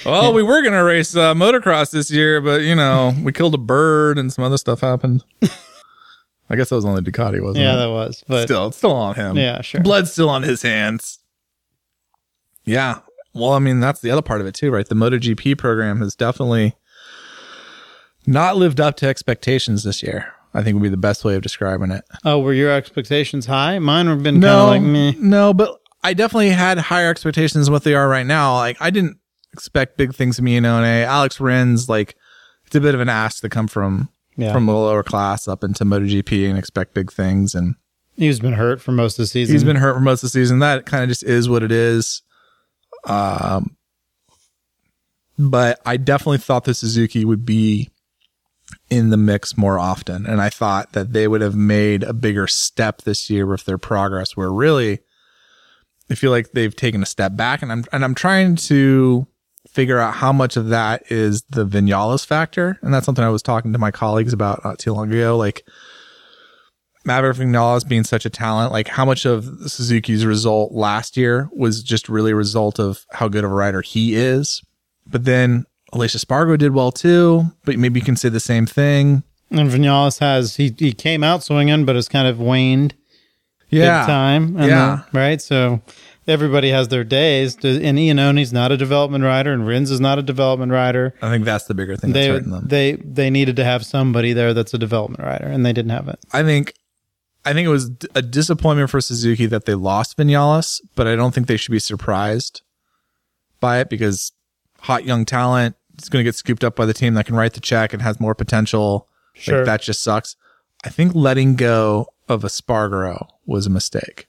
Well, we were gonna race uh, motocross this year, but you know we killed a bird and some other stuff happened. I guess that was only Ducati, wasn't yeah, it? Yeah, that was, but still, it's still on him. yeah, sure. Blood's still on his hands. Yeah. Well, I mean, that's the other part of it too, right? The MotoGP program has definitely not lived up to expectations this year. I think would be the best way of describing it. Oh, were your expectations high? Mine have been kind of like me. no, but I definitely had higher expectations than what they are right now. Like I didn't expect big things from Iannone. Alex Rins, like it's a bit of an ask to come from Yeah, from the lower class up into MotoGP and expect big things. And he's been hurt for most of the season. he's been hurt for most of the season. That kind of just is what it is. Um, but I definitely thought the Suzuki would be in the mix more often, and I thought that they would have made a bigger step this year with their progress. Where really, I feel like they've taken a step back, and I'm and I'm trying to figure out how much of that is the Vinales factor, and that's something I was talking to my colleagues about not too long ago. Like Maverick Vinales being such a talent, like how much of Suzuki's result last year was just really a result of how good of a rider he is. But then Aleix Espargaro did well too, but maybe you can say the same thing. and Vinales has he he came out swinging, but has kind of waned big time. And Yeah. then- right. So everybody has their days. And Iannone's not a development rider, and Rins is not a development rider. I think that's the bigger thing that's They they they needed to have somebody there that's a development rider, and they didn't have it. I think I think it was a disappointment for Suzuki that they lost Vinales, but I don't think they should be surprised by it because hot young talent is going to get scooped up by the team that can write the check and has more potential. Sure. Like, that just sucks. I think letting go of Espargaro was a mistake,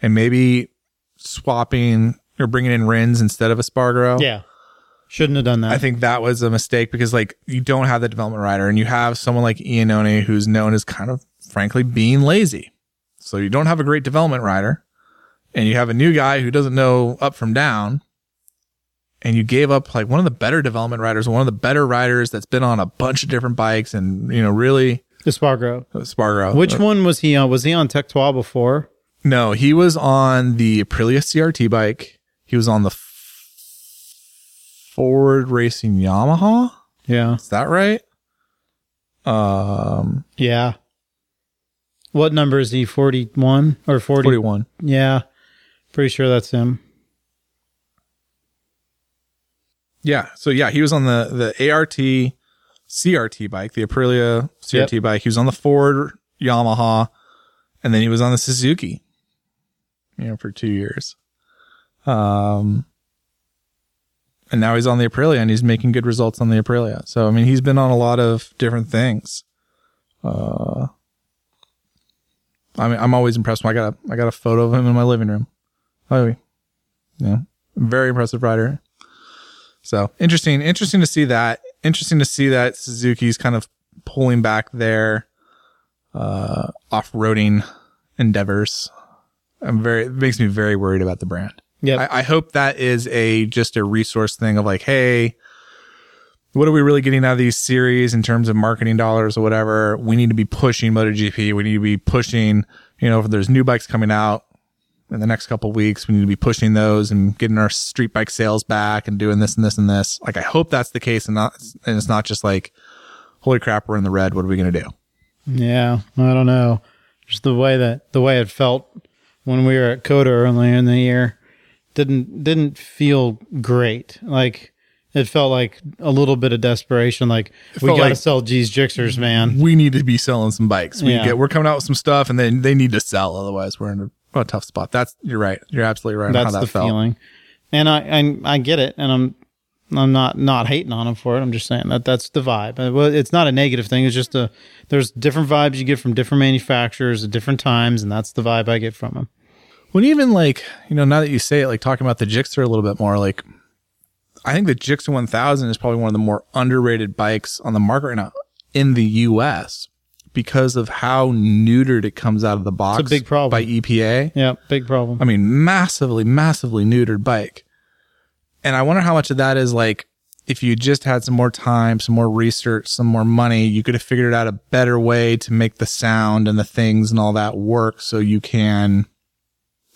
and maybe swapping or bringing in Rins instead of Espargaro. Yeah, shouldn't have done that. I think that was a mistake because like you don't have the development rider and you have someone like Iannone who's known as kind of frankly being lazy. So you don't have a great development rider and you have a new guy who doesn't know up from down and you gave up like one of the better development riders, one of the better riders that's been on a bunch of different bikes and you know really Espargaro. Spargaro. Which one was he on? Was he on Tech Tectois before? No, he was on the Aprilia CRT bike. He was on the Forward Racing Yamaha. Yeah, Is that right? Um, yeah. What number is he? Forty-one or 40? 41. Yeah, pretty sure that's him. Yeah. So yeah, he was on the the ART CRT bike, the Aprilia CRT bike. He was on the Forward Yamaha, and then he was on the Suzuki. You know, for two years. Um, and now he's on the Aprilia, and he's making good results on the Aprilia. So I mean, he's been on a lot of different things. Uh, I mean, I'm always impressed. I got a I got a photo of him in my living room. Oh, yeah, very impressive rider. So interesting, interesting to see that. Interesting to see that Suzuki's kind of pulling back their uh, off-roading endeavors. I'm very it makes me very worried about the brand. Yeah, I, I hope that is a just a resource thing of like, hey, what are we really getting out of these series in terms of marketing dollars or whatever? We need to be pushing MotoGP. We need to be pushing, you know, if there's new bikes coming out in the next couple weeks, we need to be pushing those and getting our street bike sales back and doing this and this and this. Like, I hope that's the case and not, and it's not just like, holy crap, we're in the red. What are we going to do? Yeah, I don't know. Just the way that the way it felt when we were at COTA earlier in the year didn't didn't feel great. Like it felt like a little bit of desperation. Like we got to like- sell G's Gixxers, man. We need to be selling some bikes. We Yeah. get, we're coming out with some stuff and then they need to sell. Otherwise we're in a, a tough spot. That's, you're right. You're absolutely right. on That's how that the felt. feeling, and I, I I get it, and I'm I'm not not hating on them for it. I'm just saying that that's the vibe. Uh, Well, it's not a negative thing. It's just a there's different vibes you get from different manufacturers at different times, and that's the vibe I get from them. When even like, you know, now that you say it, like talking about the Gixxer a little bit more, like I think the Gixxer 1000 is probably one of the more underrated bikes on the market right now in the US because of how neutered it comes out of the box. big problem. by EPA. Yeah, big problem. I mean, massively, massively neutered bike. And I wonder how much of that is like, if you just had some more time, some more research, some more money, you could have figured out a better way to make the sound and the things and all that work so you can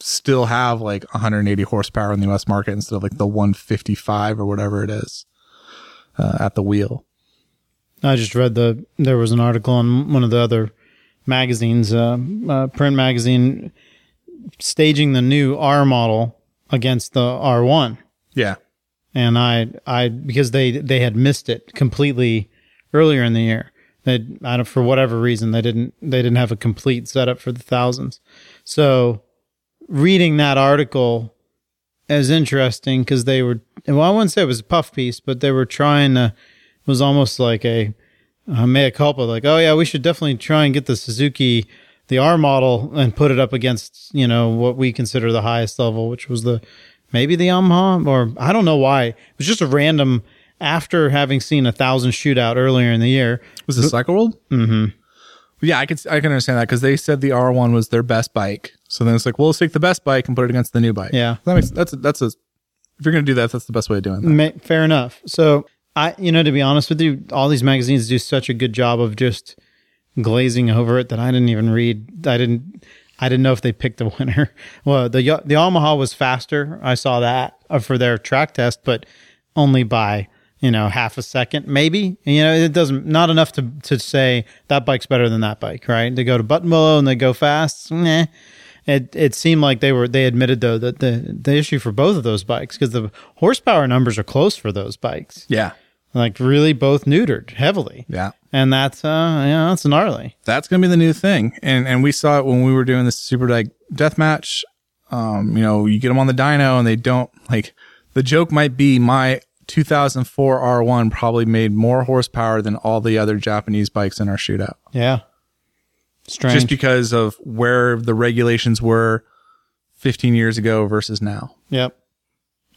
still have like 180 horsepower in the US market instead of like the 155 or whatever it is uh, at the wheel. I just read the there was an article on one of the other magazines, uh, uh, print magazine, staging the new R model against the R1. Yeah. and I I because they they had missed it completely earlier in the year. They I don't for whatever reason they didn't they didn't have a complete setup for the thousands. So reading that article is interesting because they were well I wouldn't say it was a puff piece, but they were trying to it was almost like a uh, mea culpa, like oh yeah we should definitely try and get the Suzuki the R model and put it up against you know what we consider the highest level, which was the maybe the Yamaha or I don't know why. It was just a random after having seen a thousand shootout earlier in the year. Was it Cycle World? Mm-hmm. Yeah, I can I can understand that because they said the R1 was their best bike. So then it's like, well, let's take the best bike and put it against the new bike. Yeah. that makes that's a, that's a if you're gonna do that, that's the best way of doing that. Ma- fair enough. So I, you know, to be honest with you, all these magazines do such a good job of just glazing over it that I didn't even read. I didn't. I didn't know if they picked the winner. Well, the the Yamaha was faster. I saw that uh, for their track test, but only by you know half a second, maybe. You know, it doesn't not enough to to say that bike's better than that bike, right? They go to button Buttonwillow and they go fast. Nah. It it seemed like they were they admitted though that the the issue for both of those bikes because the horsepower numbers are close for those bikes, Yeah, like really both neutered heavily, yeah. and that's uh yeah that's gnarly. That's gonna be the new thing, and and we saw it when we were doing this super like death match. Um, you know, you get them on the dyno and they don't like. The joke might be my 2004 R1 probably made more horsepower than all the other Japanese bikes in our shootout. Yeah, strange. just because of where the regulations were 15 years ago versus now. Yep.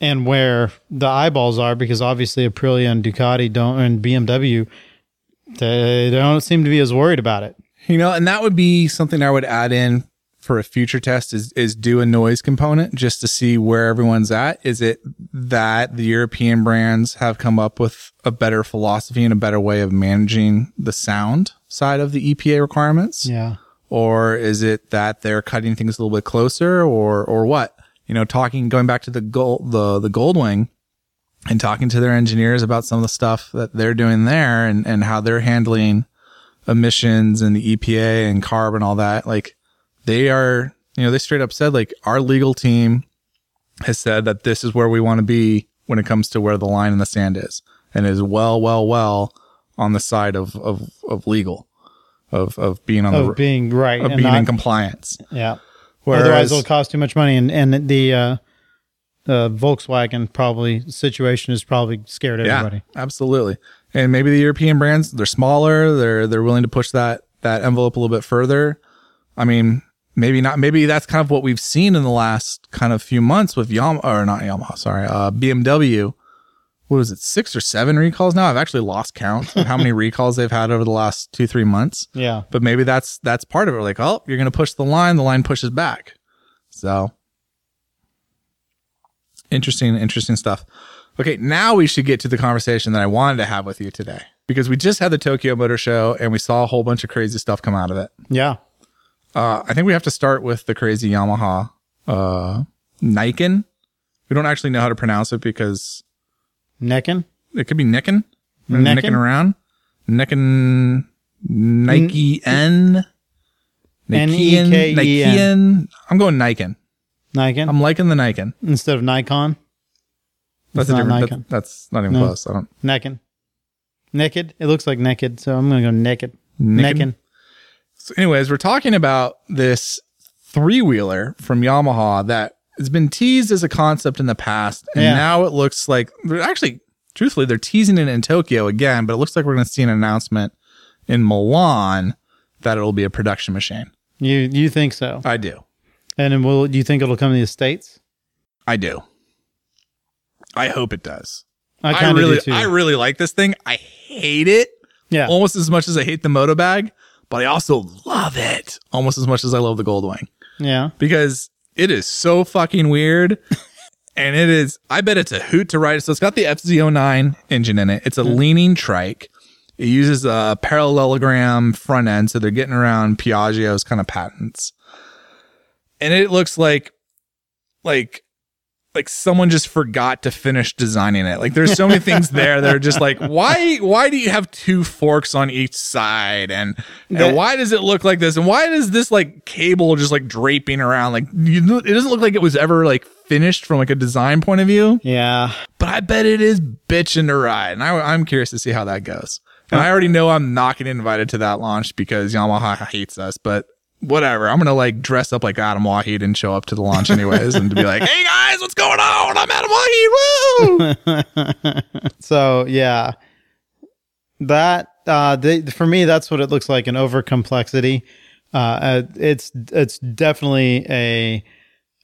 And where the eyeballs are, because obviously Aprilia and Ducati don't, and BMW, they don't seem to be as worried about it. You know, and that would be something I would add in for a future test is is do a noise component just to see where everyone's at. Is it that the European brands have come up with a better philosophy and a better way of managing the sound side of the EPA requirements? Yeah. or is it that they're cutting things a little bit closer or or what you know talking going back to the gold the the goldwing and talking to their engineers about some of the stuff that they're doing there and and how they're handling emissions and the EPA and CARB and all that like they are you know they straight up said like our legal team has said that this is where we want to be when it comes to where the line in the sand is and is well well well on the side of of of legal of of being on the being right. of and being not- in compliance. yeah. Whereas, Otherwise, it'll cost too much money. And, and the, uh, the Volkswagen probably situation is probably scared yeah, everybody. absolutely. And maybe the European brands, they're smaller, they're they're willing to push that that envelope a little bit further. I mean, maybe not. Maybe that's kind of what we've seen in the last kind of few months with Yamaha or not Yamaha, sorry, uh, BMW. What was it, six or seven recalls now? I've actually lost count of how many recalls they've had over the last two three months. Yeah. But maybe that's that's part of it. Like, oh, you're going to push the line, the line pushes back. So Interesting, interesting stuff. Okay, now we should get to the conversation that I wanted to have with you today because we just had the Tokyo Motor Show and we saw a whole bunch of crazy stuff come out of it. Yeah. Uh, I think we have to start with the crazy Yamaha uh, Nikon. We don't actually know how to pronounce it because Neckin? it could be Nikin. Nikin? Around. Nikin Nike N. Nikian. Nikian. I'm going Nikon. Nikon? I'm liking the Nikon. Instead of Nikon? That's a different. Nikon. That's, that's not even No. close. I don't. Naked. Naked? It looks like naked, so I'm going to go naked. Naked? Naked. So, anyways, we're talking about this three wheeler from Yamaha that has been teased as a concept in the past, and Yeah. now it looks like they're actually, truthfully, they're teasing it in Tokyo again, but it looks like we're going to see an announcement in Milan that it'll be a production machine. You you think so? I do. And will do you think it'll come to the states? I do. I hope it does. I I, kind of really, do too. I really like this thing. I hate it yeah. almost as much as I hate the Modobag, but I also love it almost as much as I love the Goldwing. yeah. because it is so fucking weird. and it is, I bet it's a hoot to ride. So it's got the FZ09 engine in it. It's a mm-hmm. leaning trike. It uses a parallelogram front end. So they're getting around Piaggio's kind of patents. And it looks like, like, like someone just forgot to finish designing it. Like there's so many things there that are just like, why, why do you have two forks on each side? And, and That- why does it look like this? And why does this like cable just like draping around? Like you, it doesn't look like it was ever like finished from like a design point of view, Yeah. but I bet it is bitching to ride. And I, I'm curious to see how that goes. And I already know I'm not getting invited to that launch because Yamaha hates us, but whatever. I'm going to like dress up like Adam Waheed and show up to the launch anyways and to be like, Hey guys, what's going on? I'm Adam Waheed. Woo! So yeah, that uh, they, for me, that's what it looks like an over complexity. Uh, uh, it's it's definitely a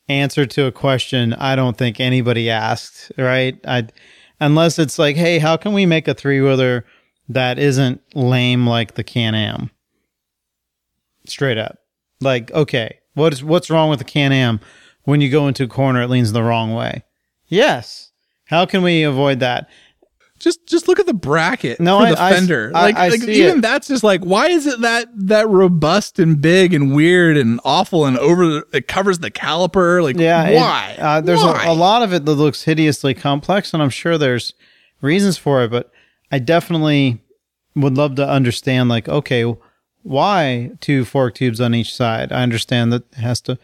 answer to a question I don't think anybody asked. Right? I unless it's like, hey, how can we make a three wheeler that isn't lame like the Can Am? Straight up, like okay, what is what's wrong with the Can Am? When you go into a corner, it leans the wrong way. Yes. How can we avoid that? just just look at the bracket No, for I- the I fender. I- like, like even it. that's just like why is it that that robust and big and weird and awful and over the, it covers the caliper like Yeah. it- why uh, there's Why? A, a lot of it that looks hideously complex, and I'm sure there's reasons for it, but I definitely would love to understand, like, okay, why two fork tubes on each side? I understand that has to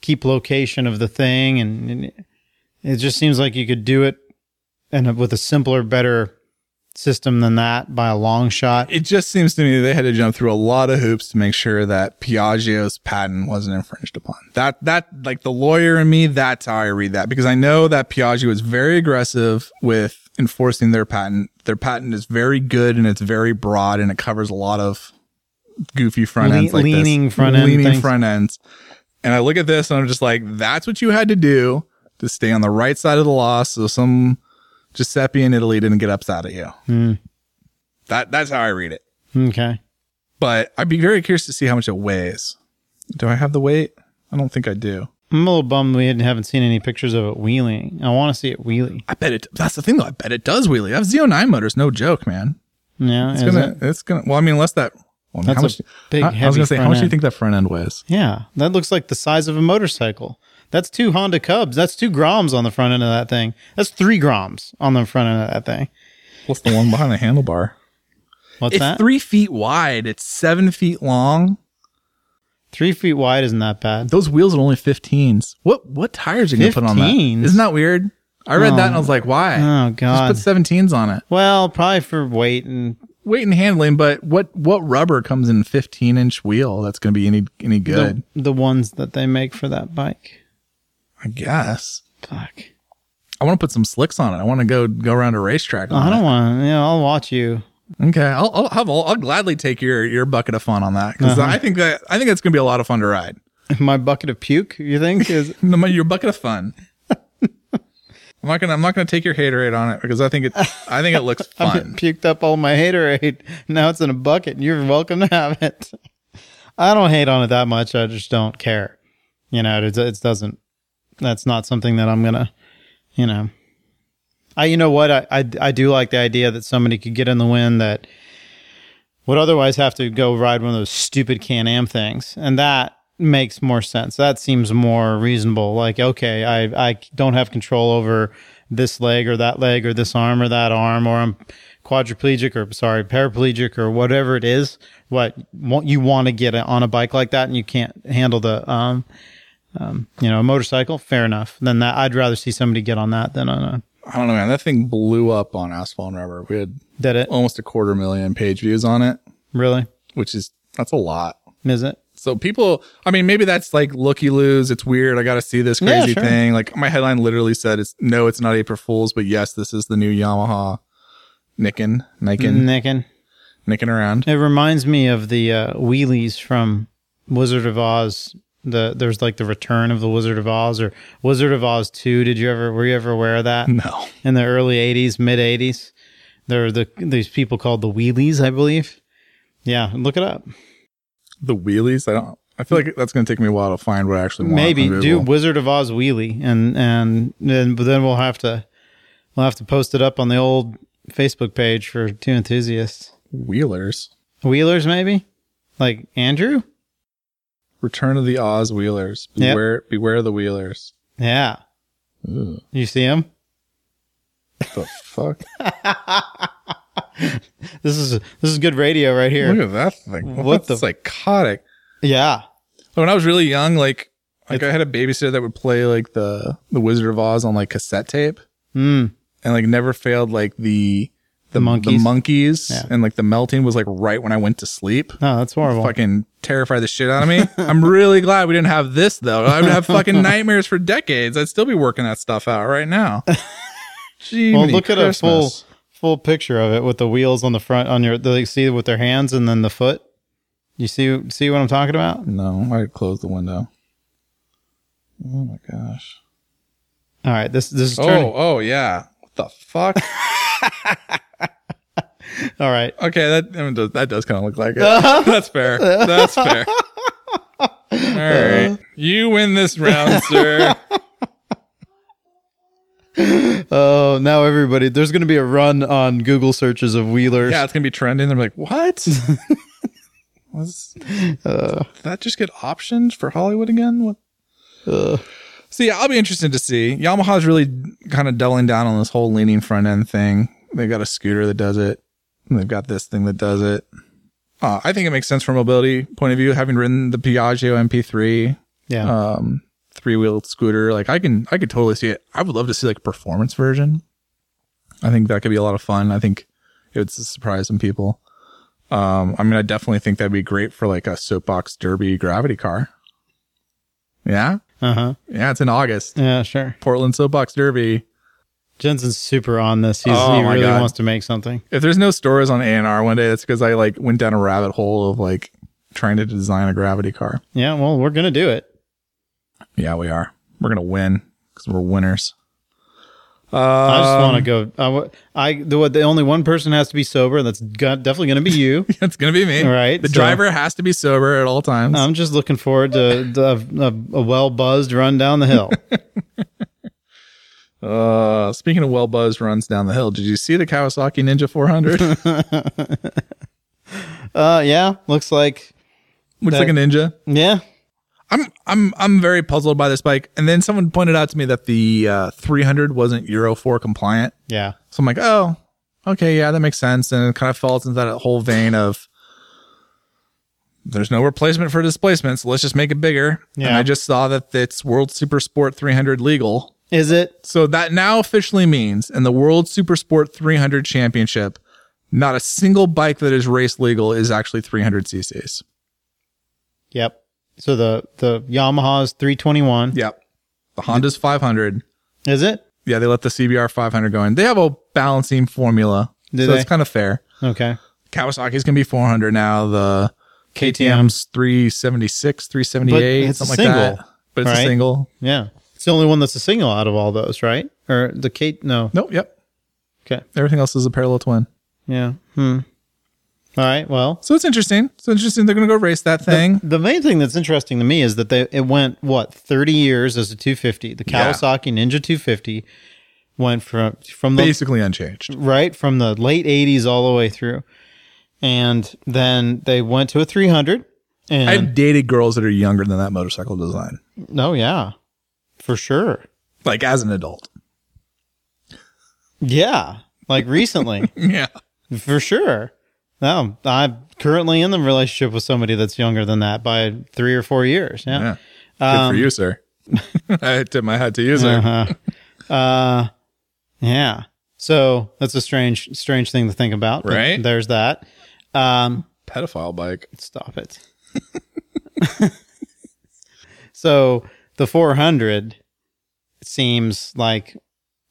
keep location of the thing, and, and it just seems like you could do it and with a simpler, better system than that by a long shot. it just seems to me they had to jump through a lot of hoops to make sure that Piaggio's patent wasn't infringed upon. That that like the lawyer in me, that's how I read that because I know that Piaggio is very aggressive with enforcing their patent. Their patent is very good and it's very broad and it covers a lot of goofy front Le- ends like this. leaning front end leaning things. front ends. And I look at this and I'm just like, that's what you had to do to stay on the right side of the law so some Giuseppe in Italy didn't get upset at you. Hmm. That that's how I read it Okay. but I'd be very curious to see how much it weighs. Do I have the weight? I don't think I do. I'm a little bummed we hadn't- haven't seen any pictures of it wheeling. I want to see it wheeling. I bet it. That's the thing, though. I bet it does wheelie. That Z09 motor's no joke, man. Yeah, It's gonna. it? It's gonna. Well, I mean, unless that. Well, mean, That's how a much, big, I, I was gonna say, how front much do you think that front end weighs? Yeah, that looks like the size of a motorcycle. That's two Honda Cubs. That's two Groms on the front end of that thing. That's three Groms on the front end of that thing. What's the one behind the handlebar? What's It's that? three feet wide. It's seven feet long. Three feet wide isn't that bad. Those wheels are only 15s. What what tires are you gonna put on that? 15s? Isn't that weird? I read that and I was like, why? Oh god. Just God. put 17s on it. well, probably for weight and Weight and handling, but what what rubber comes in 15 inch wheel that's gonna be any any good? the, the ones that they make for that bike. I guess. Fuck. I want to put some slicks on it. I want to go go around a racetrack. I don't want. to. Yeah, I'll watch you. Okay, I'll I'll, have, I'll I'll gladly take your your bucket of fun on that because Uh-huh. I think that I think that's gonna be a lot of fun to ride. My bucket of puke. You think is? No, my- Your bucket of fun. I'm not gonna I'm not gonna take your haterade on it because I think it I think it looks fun. I've puked up all my haterade. Now it's in a bucket. and You're welcome to have it. I don't hate on it that much. I just don't care. You know, it, it doesn't. That's not something that I'm gonna you know, I you know what I, I I do like the idea that somebody could get in the wind that would otherwise have to go ride one of those stupid Can Am things, and that makes more sense. That seems more reasonable. Like, okay, I I don't have control over this leg or that leg or this arm or that arm, or I'm quadriplegic or sorry paraplegic or whatever it is. What you want to get on a bike like that, and you can't handle the um, um, you know, a motorcycle. Fair enough. Then that I'd rather see somebody get on that than on a I don't know, man. That thing blew up on Asphalt and Rubber. We had did it almost a quarter million page views on it, really. which is that's a lot. Is it? So people, I mean, maybe that's like looky loos. It's weird. I got to see this Yeah, crazy sure. thing. Like my headline literally said, "It's no, it's not April Fools, but yes, this is the new Yamaha Nikin, Nikin, Nicking. nicking around." It reminds me of the uh, wheelies from Wizard of Oz. The there's like the Return of the Wizard of Oz or Wizard of Oz Two. Did you ever were you ever aware of that No, in the early '80s, mid '80s? There are the these people called the wheelies, I believe. Yeah, look it up. The wheelies. I don't. I feel like that's going to take me a while to find what I actually want. Maybe do Wizard of Oz wheelie, and and then but then we'll have to we'll have to post it up on the old Facebook page for two enthusiasts. wheelers. Wheelers, maybe like Andrew. Return of the Oz wheelers. Yep. Beware, beware the wheelers. Yeah, Ugh, you see him. the fuck? This is this is good radio right here. Look at that thing. What the- the psychotic? Yeah. When I was really young, like like I had a babysitter that would play like the the Wizard of Oz on like cassette tape, Mm. and like never failed like the the, monkeys? the monkeys, Yeah. and like the melting was like right when I went to sleep. Oh, that's horrible. Fucking terrified the shit out of me. I'm really glad we didn't have this though. I would have fucking nightmares for decades. I'd still be working that stuff out right now. Gee, well, look at a full full picture of it with the wheels on the front on your. They see with their hands and then the foot. You see see what I'm talking about? No, I closed the window. Oh my gosh. All right. This this is Oh, turning. oh yeah. What the fuck? All right. Okay, that I mean, does- that does kind of look like it. Uh-huh. That's fair. That's fair. All right, uh-huh. you win this round, sir. Oh, now everybody. There's going to be a run on Google searches of wheelers. Yeah, it's gonna be trending. They're like, what? Was Uh, did that just get optioned for Hollywood again? What? uh, So yeah, I'll be interested to see. Yamaha's really kind of doubling down on this whole leaning front end thing. They've got a scooter that does it. And they've got this thing that does it. Uh, I think it makes sense from a mobility point of view. Having ridden the Piaggio MP3, yeah. um, three wheeled scooter, like I can, I could totally see it. I would love to see like a performance version. I think that could be a lot of fun. I think it would surprise some people. Um, I mean, I definitely think that'd be great for like a soapbox derby gravity car. Yeah. Uh huh. Yeah. It's in August. Yeah. Sure. Portland Soapbox Derby. Jensen's super on this. He's, Oh he really God. wants to make something. If there's no stores on A&R one day, that's because I like went down a rabbit hole of like trying to design a gravity car. Yeah. Well, we're gonna do it. Yeah, we are. We're going to win because we're winners. Uh, I just want to go. I, w- I the what the only one person has to be sober. That's got, definitely going to be you. It's going to be me. All right, The so- driver has to be sober at all times. I'm just looking forward to, to a, a, a well buzzed run down the hill. uh, speaking of well buzzed runs down the hill, did you see the Kawasaki Ninja 400? uh, yeah, looks like Looks That- like a Ninja. yeah. I'm I'm I'm very puzzled by this bike. And then someone pointed out to me that the uh, 300 wasn't Euro 4 compliant. Yeah. So I'm like, oh, okay, yeah, that makes sense. And it kind of falls into that whole vein of there's no replacement for displacement, so let's just make it bigger. And Yeah. I just saw that it's World Super Sport 300 legal. Is it? So that now officially means in the World Super Sport 300 Championship, not a single bike that is race legal is actually 300 cc's. Yep. So the the Yamaha's 321. Yep. The Honda's 500. Is it? Yeah, they let the CBR 500 go in. They have a balancing formula. Do so they? it's kind of fair. Okay. Kawasaki's gonna be 400 now. The KTM's 376, 378, it's a something like single, that. But it's right? a single. Yeah. It's the only one that's a single out of all those, right? Or the Kate? No. Nope. Yep. Okay. Everything else is a parallel twin. Yeah. Hmm. All right. Well, So it's interesting. It's interesting. They're gonna go race that thing. the main thing that's interesting to me is that they it went what 30 years as a 250, the Yeah. Kawasaki Ninja 250, went from from the Basically unchanged. right from the late 80s all the way through. And then they went to a 300 and I've dated girls that are younger than that motorcycle design, oh yeah. For sure. like as an adult. Yeah. Like recently. Yeah. For sure. No, I'm currently in the relationship with somebody that's younger than that by three or four years. Yeah. Yeah. Good for you, sir. I tip my hat to you, sir. Uh-huh. Uh, yeah. So that's a strange, strange thing to think about. Right. There's that. Um, Pedophile bike. stop it. so the 400 seems like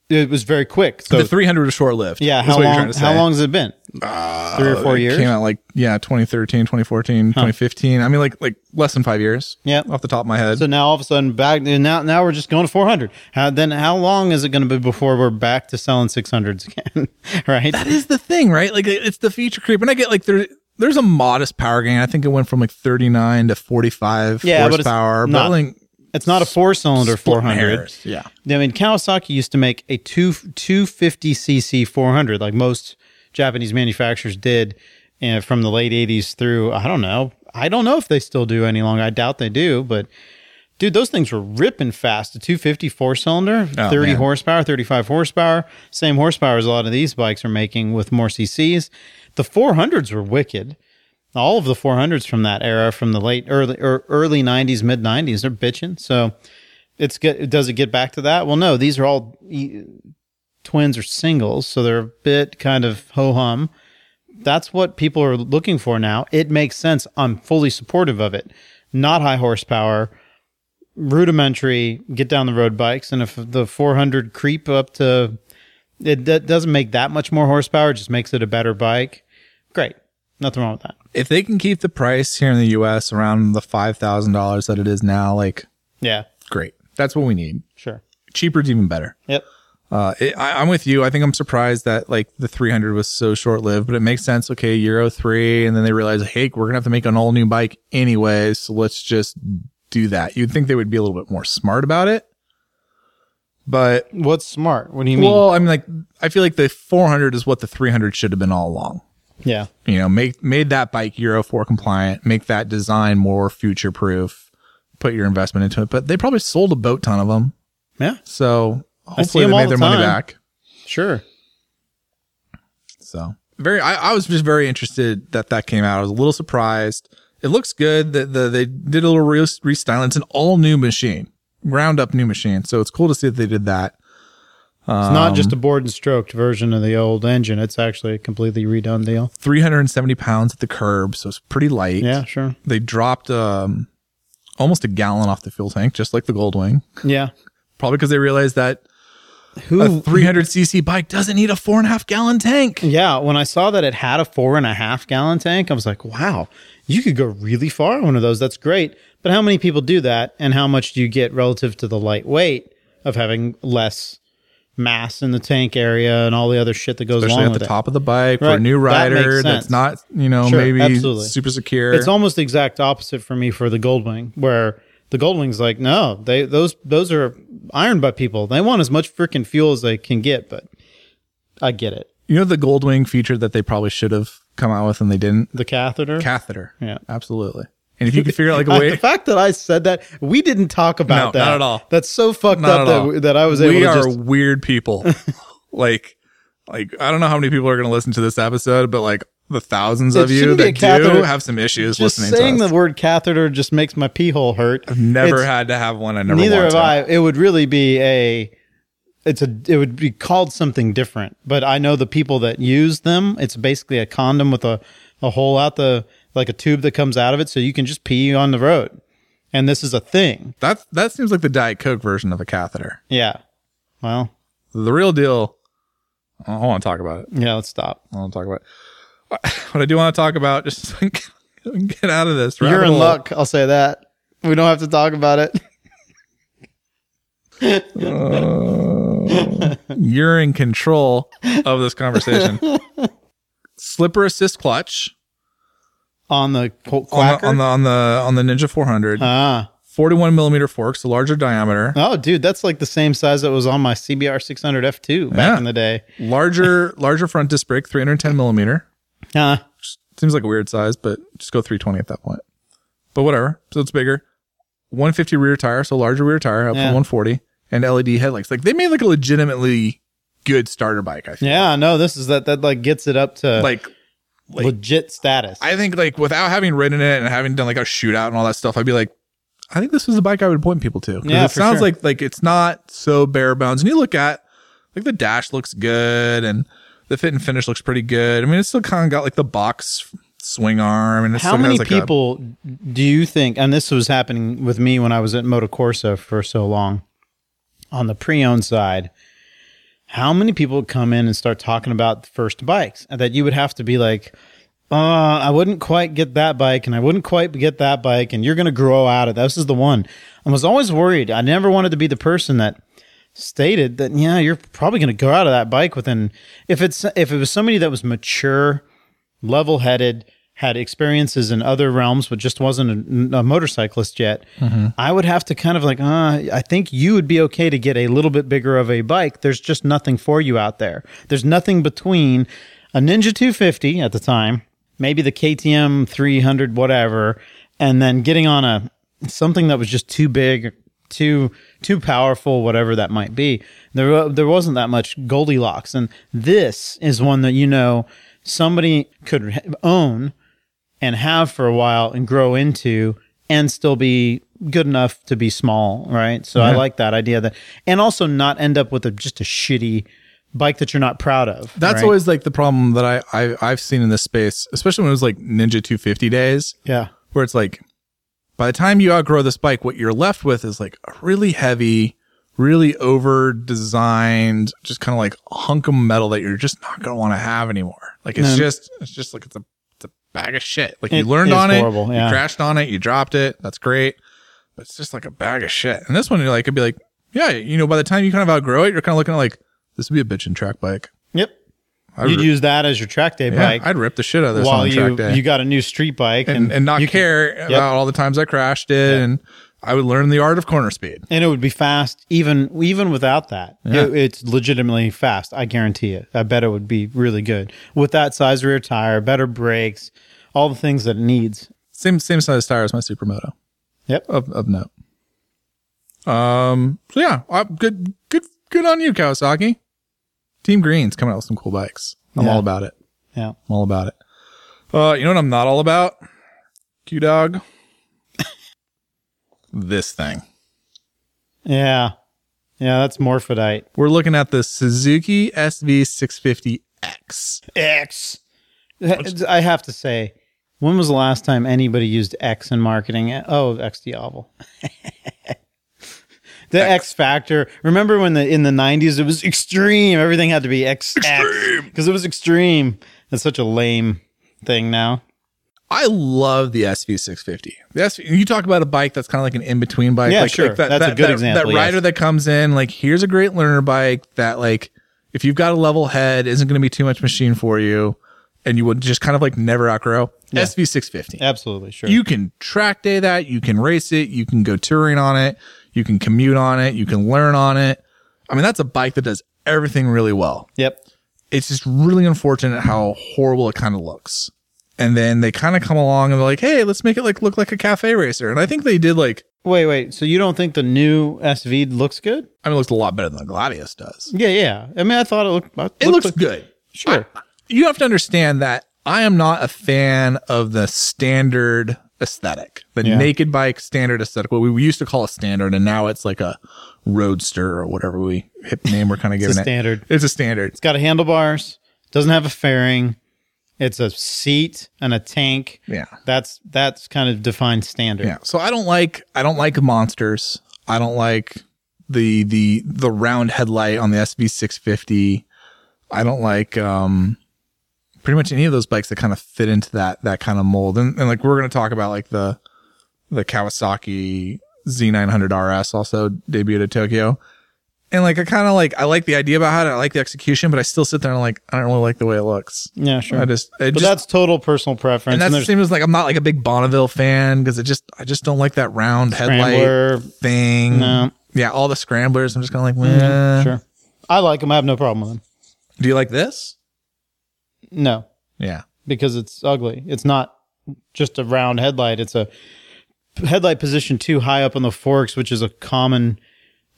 it was very quick. So the 300 was short lived. yeah, how long? How long has it been? Uh, three or four years. Came out like, yeah, 2013, 2014, 2015. I mean, like, like less than five years. Yeah. Off the top of my head. So now all of a sudden back now now we're just going to 400. How then how long is it going to be before we're back to selling 600s again? right? that is the thing, right? Like it's the feature creep. And I get like there there's a modest power gain. I think it went from like 39 to 45 Yeah, but it's horsepower. But, not- like It's not a four cylinder 400. hairs. Yeah. I mean, Kawasaki used to make a two 250cc 400, like most Japanese manufacturers did uh, from the late 80s through, I don't know. I don't know if they still do any longer. I doubt they do, but dude, those things were ripping fast. A 250 four cylinder, Oh, 30 man. horsepower, 35 horsepower, same horsepower as a lot of these bikes are making with more CCs. The 400s were wicked. All of the 400s from that era, from the late early or early 90s, mid 90s, they're bitching. So it's good. Does it get back to that? Well, no. These are all e- twins or singles, so they're a bit kind of ho hum. That's what people are looking for now. It makes sense. I'm fully supportive of it. Not high horsepower, rudimentary, get down the road bikes, and if the 400 creep up to, it doesn't make that much more horsepower. It just makes it a better bike. Great. Nothing wrong with that. If they can keep the price here in the US around the $5,000 that it is now, like Yeah. great. That's what we need. Sure. Cheaper is even better. Yep. Uh, it, I, I'm with you. I think I'm surprised that like the 300 was so short lived, but it makes sense. Okay, Euro three, and then they realize, hey, we're gonna have to make an all new bike anyway, so let's just do that. You'd think they would be a little bit more smart about it, but What's smart? What do you mean? well, I mean, like I feel like the 400 is what the 300 should have been all along. Yeah. You know, make made that bike Euro four compliant, make that design more future proof, put your investment into it. But they probably sold a boat ton of them, Yeah. so hopefully they made the their money back. Sure. So very, I, I was just very interested that that came out. I was a little surprised. It looks good that the, they did a little re- restyling. It's an all new machine, ground up new machine. So it's cool to see that they did that. It's not just a bored and stroked version of the old engine. It's actually a completely redone deal. 370 pounds at the curb. So it's pretty light. Yeah, sure. They dropped, um, almost a gallon off the fuel tank, just like the Goldwing. Yeah. Probably because they realized that a 300cc bike doesn't need a four and a half gallon tank. Yeah. When I saw that it had a four and a half gallon tank, I was like, wow, you could go really far on one of those. That's great. But how many people do that? And how much do you get relative to the lightweight of having less mass in the tank area and all the other shit that goes Especially along at the it? top of the bike for a Right. new That rider that's not, you know, Sure, maybe absolutely. super secure. It's almost the exact opposite for me for the Goldwing, where the Goldwing's like, no, they those those are iron butt people. They want as much freaking fuel as they can get, but I get it. You know the Goldwing feature that they probably should have come out with and they didn't? The catheter. Catheter. Yeah. Absolutely. And if you could figure out like a way the fact that I said that, we didn't talk about No, that not at all. That's so fucked Not up all. that, that I was able to. we to are just. weird people. like like I don't know how many people are gonna listen to this episode, but like the thousands of you that do have some issues Just listening saying to the word catheter just makes my pee hole hurt. I've never It's- had to have one. I never Neither have to. I. It would really be a. It's a. It would be called something different. But I know the people that use them. It's basically a condom with a a hole out the like a tube that comes out of it, so you can just pee on the road. And this is a thing. That that seems like the Diet Coke version of a catheter. Yeah. Well. The real deal. I don't want to talk about it. Yeah. Let's stop. I don't want to talk about it. What I do want to talk about, just get out of this. You're in hole. luck. I'll say that. We don't have to talk about it. Uh, you're in control of this conversation. Slipper assist clutch on the qu- on the, on the on the on the Ninja 400. ah. 41 millimeter forks, a larger diameter, Oh, dude, that's like the same size that was on my CBR 600 F2 back Yeah. in the day. larger larger front disc brake, 310 millimeter. Uh, Seems like a weird size, but just go 320 at that point. But whatever. So it's bigger. 150 rear tire, so larger rear tire up Yeah. from 140, and LED headlights. Like they made like a legitimately good starter bike. I feel yeah, no, this is that that like gets it up to like like- legit status. I think like without having ridden it and having done like a shootout and all that stuff, I'd be like, I think this is the bike I would point people to. Yeah, it sounds sure. like like it's not so bare bones. And you look at like the dash looks good and the fit and finish looks pretty good. I mean, it's still kind of got like the box swing arm and How many like a- people do you think? And this was happening with me when I was at MotoCorsa for so long on the pre-owned side. How many people come in and start talking about the first bikes that you would have to be like, uh, I wouldn't quite get that bike and I wouldn't quite get that bike and you're going to grow out of that. This is the one. I was always worried. I never wanted to be the person that stated that, yeah, you're probably going to go out of that bike within, if it's, if it was somebody that was mature, level headed, had experiences in other realms, but just wasn't a, a motorcyclist yet, I would have to kind of like, uh, I think you would be okay to get a little bit bigger of a bike. There's just nothing for you out there. There's nothing between a Ninja 250 at the time, maybe the KTM 300, whatever, and then getting on a something that was just too big, too too powerful, whatever that might be. There there wasn't that much Goldilocks, and this is one that you know somebody could own and have for a while and grow into and still be good enough to be small, right? So I like that idea that and also not end up with a, just a shitty bike that you're not proud of. That's right? always like the problem that I, I I've seen in this space, especially when it was like Ninja 250 days, yeah. where it's like by the time you outgrow this bike, what you're left with is like a really heavy, really over designed, just kind of like hunk of metal that you're just not gonna want to have anymore. Like it's just it's just like it's a bag of shit. Like you It learned on horrible, it, yeah. you crashed on it, you dropped it. That's great, but it's just like a bag of shit. And this one, you're like, it'd be like, yeah, you know, by the time you kind of outgrow it, you're kind of looking at like this would be a bitchin' track bike. Yep. I'd You'd use that as your track day yeah, bike. I'd rip the shit out of this while on track you day you got a new street bike and, and not you could- care about all the times I crashed it, and I would learn the art of corner speed. and it would be fast even even without that. Yeah. It- it's legitimately fast. I guarantee it. I bet it would be really good with that size rear tire, better brakes, all the things that it needs. Same same size tire as my Supermoto Yep. of of note. Um. So yeah, uh, good good good on you, Kawasaki. Team Green's coming out with some cool bikes. I'm Yeah. all about it. Yeah. I'm all about it. Uh, you know what I'm not all about? Q Dog. This thing. Yeah. Yeah, that's morphodite. We're looking at the Suzuki SV650X. X. I have to say, when was the last time anybody used X in marketing? Oh, X Diavel. the X. Factor. Remember when the in the nineties it was extreme. Everything had to be X because it was extreme. That's such a lame thing now. I love the SV650. The SV, you talk about a bike that's kind of like an in between bike. Yeah, like, sure. like that, That's a good that- example, That rider yes. that comes in, like, here's a great learner bike that, like, if you've got a level head, isn't going to be too much machine for you, and you would just kind of like never outgrow. SV650. Absolutely sure. You can track day that. You can race it. You can go touring on it. You can commute on it. You can learn on it. I mean, that's a bike that does everything really well yep. it's just really unfortunate how horrible it kind of looks. And then they kind of come along and they're like, "Hey, let's make it like look like a cafe racer." And I think they did like, Wait, wait. So you don't think the new SV looks good? I mean, it looks a lot better than the Gladius does. Yeah, yeah. I mean, I thought it looked. It looks good. Sure. You have to understand that I am not a fan of the standard aesthetic, the Yeah. naked bike standard aesthetic. What we used to call a standard, and now it's like a roadster or whatever we hip name we're kind of It's giving a it. standard. It's a standard. It's got a handlebars. Doesn't have a fairing. It's a seat and a tank. Yeah. That's that's kind of defined standard. Yeah. So I don't like I don't like monsters. I don't like the the the round headlight on the SV650. I don't like um pretty much any of those bikes that kind of fit into that that kind of mold. And, and like we're going to talk about like the the Kawasaki Z900 RS also debuted at Tokyo. And like I kind of like I like the idea about how it. I like the execution, but I still sit there and like I don't really like the way it looks. Yeah, sure. I just it but just that's total personal preference. and that's and the same as like I'm not like a big Bonneville fan because it just I just don't like that round headlight thing. No. Yeah, all the scramblers. I'm just kind of like, mm-hmm, meh. Sure. I like them. I have no problem with them. Do you like this? No, Yeah. because it's ugly. It's not just a round headlight. It's a headlight position too high up on the forks, which is a common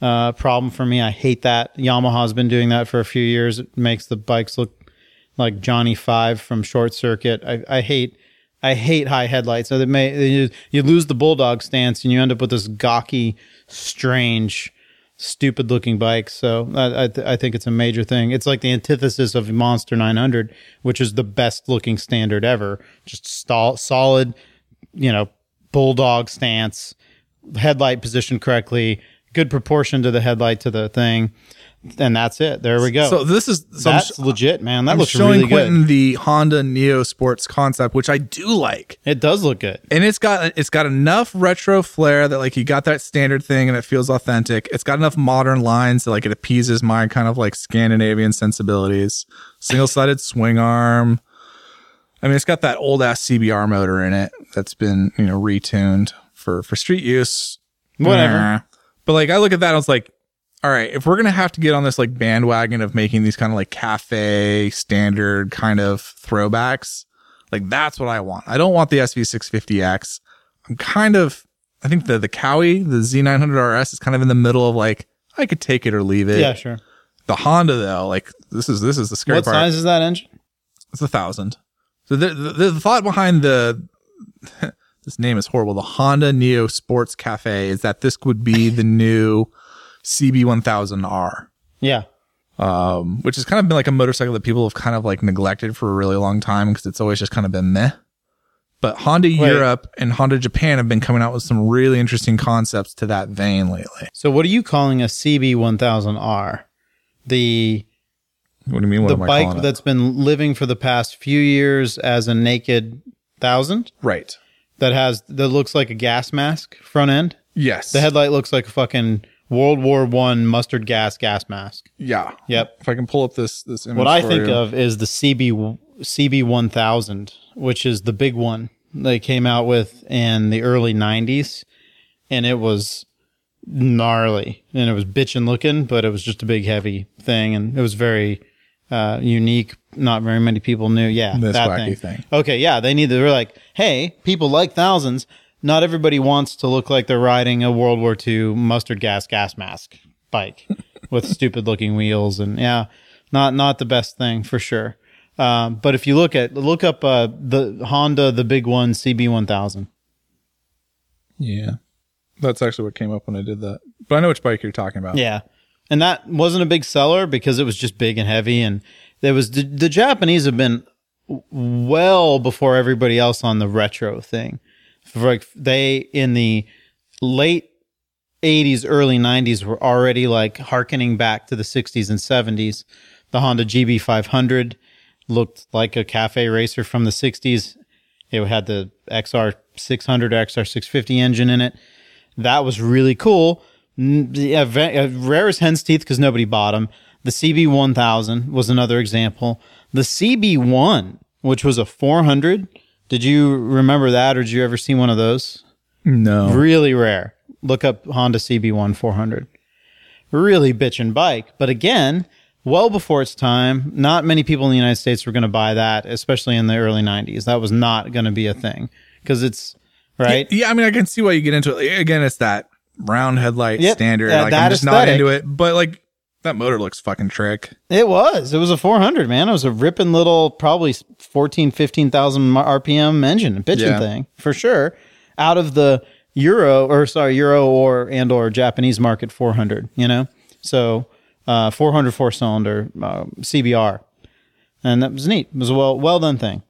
uh, problem for me. I hate that. Yamaha's been doing that for a few years. It makes the bikes look like Johnny Five from Short Circuit. I, I hate. I hate high headlights. So that may you, you lose the bulldog stance and you end up with this gawky, strange, stupid looking bike. So I I, th- I think it's a major thing. It's like the antithesis of Monster 900, which is the best looking standard ever. Just stall, solid, you know, bulldog stance, headlight positioned correctly, good proportion to the headlight to the thing, and that's it. There we go. So this is so that's sh- legit, man. That I'm looks showing really Quentin good. the Honda Neo Sports concept, which I do like. It does look good. and it's got it's got enough retro flair that like you got that standard thing and it feels authentic. It's got enough modern lines that like it appeases my kind of like Scandinavian sensibilities. Single sided swing arm. I mean, it's got that old ass CBR motor in it that's been you know retuned for for street use. Whatever. Nah. But like I look at that, I was like, all right, if we're gonna have to get on this like bandwagon of making these kind of like cafe standard kind of throwbacks, like that's what I want. I don't want the SV650X. I'm kind of, I think the the Kawi, the Z900 RS is kind of in the middle of like I could take it or leave it. Yeah, sure. The Honda though, like this is this is the scary What part. size is that engine? It's a thousand. So the, the the thought behind the this name is horrible. The Honda Neo Sports Cafe is that this would be the new CB1000R, Yeah. um, which has kind of been like a motorcycle that people have kind of like neglected for a really long time because it's always just kind of been meh. But Honda Europe and Honda Japan have been coming out with some really interesting concepts to that vein lately. So what are you calling a CB1000R? The What do you mean? What the bike that's been living for the past few years as a naked thousand right? That has that looks like a gas mask front end. Yes. The headlight looks like a fucking World War One mustard gas gas mask. yeah. Yep. If I can pull up this this image What I think you. of is the CB CB one thousand, which is the big one they came out with in the early '90s, and it was gnarly and it was bitching looking, but it was just a big heavy thing, and it was very uh, unique. Not very many people knew. Yeah, This that wacky thing. thing. Okay, yeah, they need. They're like, hey, people like thousands. Not everybody wants to look like they're riding a World War II mustard gas gas mask bike with stupid looking wheels and yeah, not not the best thing for sure. Um, but if you look at look up uh, the Honda, the big one CB1000. Yeah. That's actually what came up when I did that. But I know which bike you're talking about. Yeah. And that wasn't a big seller because it was just big and heavy. And there was the, the Japanese have been well before everybody else on the retro thing. For like they in the late 80s, early 90s were already like harkening back to the 60s and 70s. The Honda GB500 looked like a cafe racer from the 60s. It had the XR 600, XR 650 engine in it. That was really cool. Yeah, uh, rare as hen's teeth because nobody bought them. The CB1000 was another example. The CB1, which was a 400. Did you remember that or did you ever see one of those? No. Really rare. Look up Honda CB1 400. Really bitchin' bike. But again, well before its time, not many people in the United States were going to buy that, especially in the early 90s. That was not going to be a thing because it's right. Yeah, I mean, I can see why you get into it. Again, it's that round headlight Yep, standard. uh, like, I'm just not into it. But like, that motor looks fucking trick. It was. It was a 400, man. It was a ripping little, probably 14, 15,000 RPM engine, a bitchin' Yeah. thing for sure. Out of the Euro, or sorry, Euro or and or Japanese market 400, you know? So, uh, 400 four cylinder uh, CBR. And that was neat. It was a well, well done thing.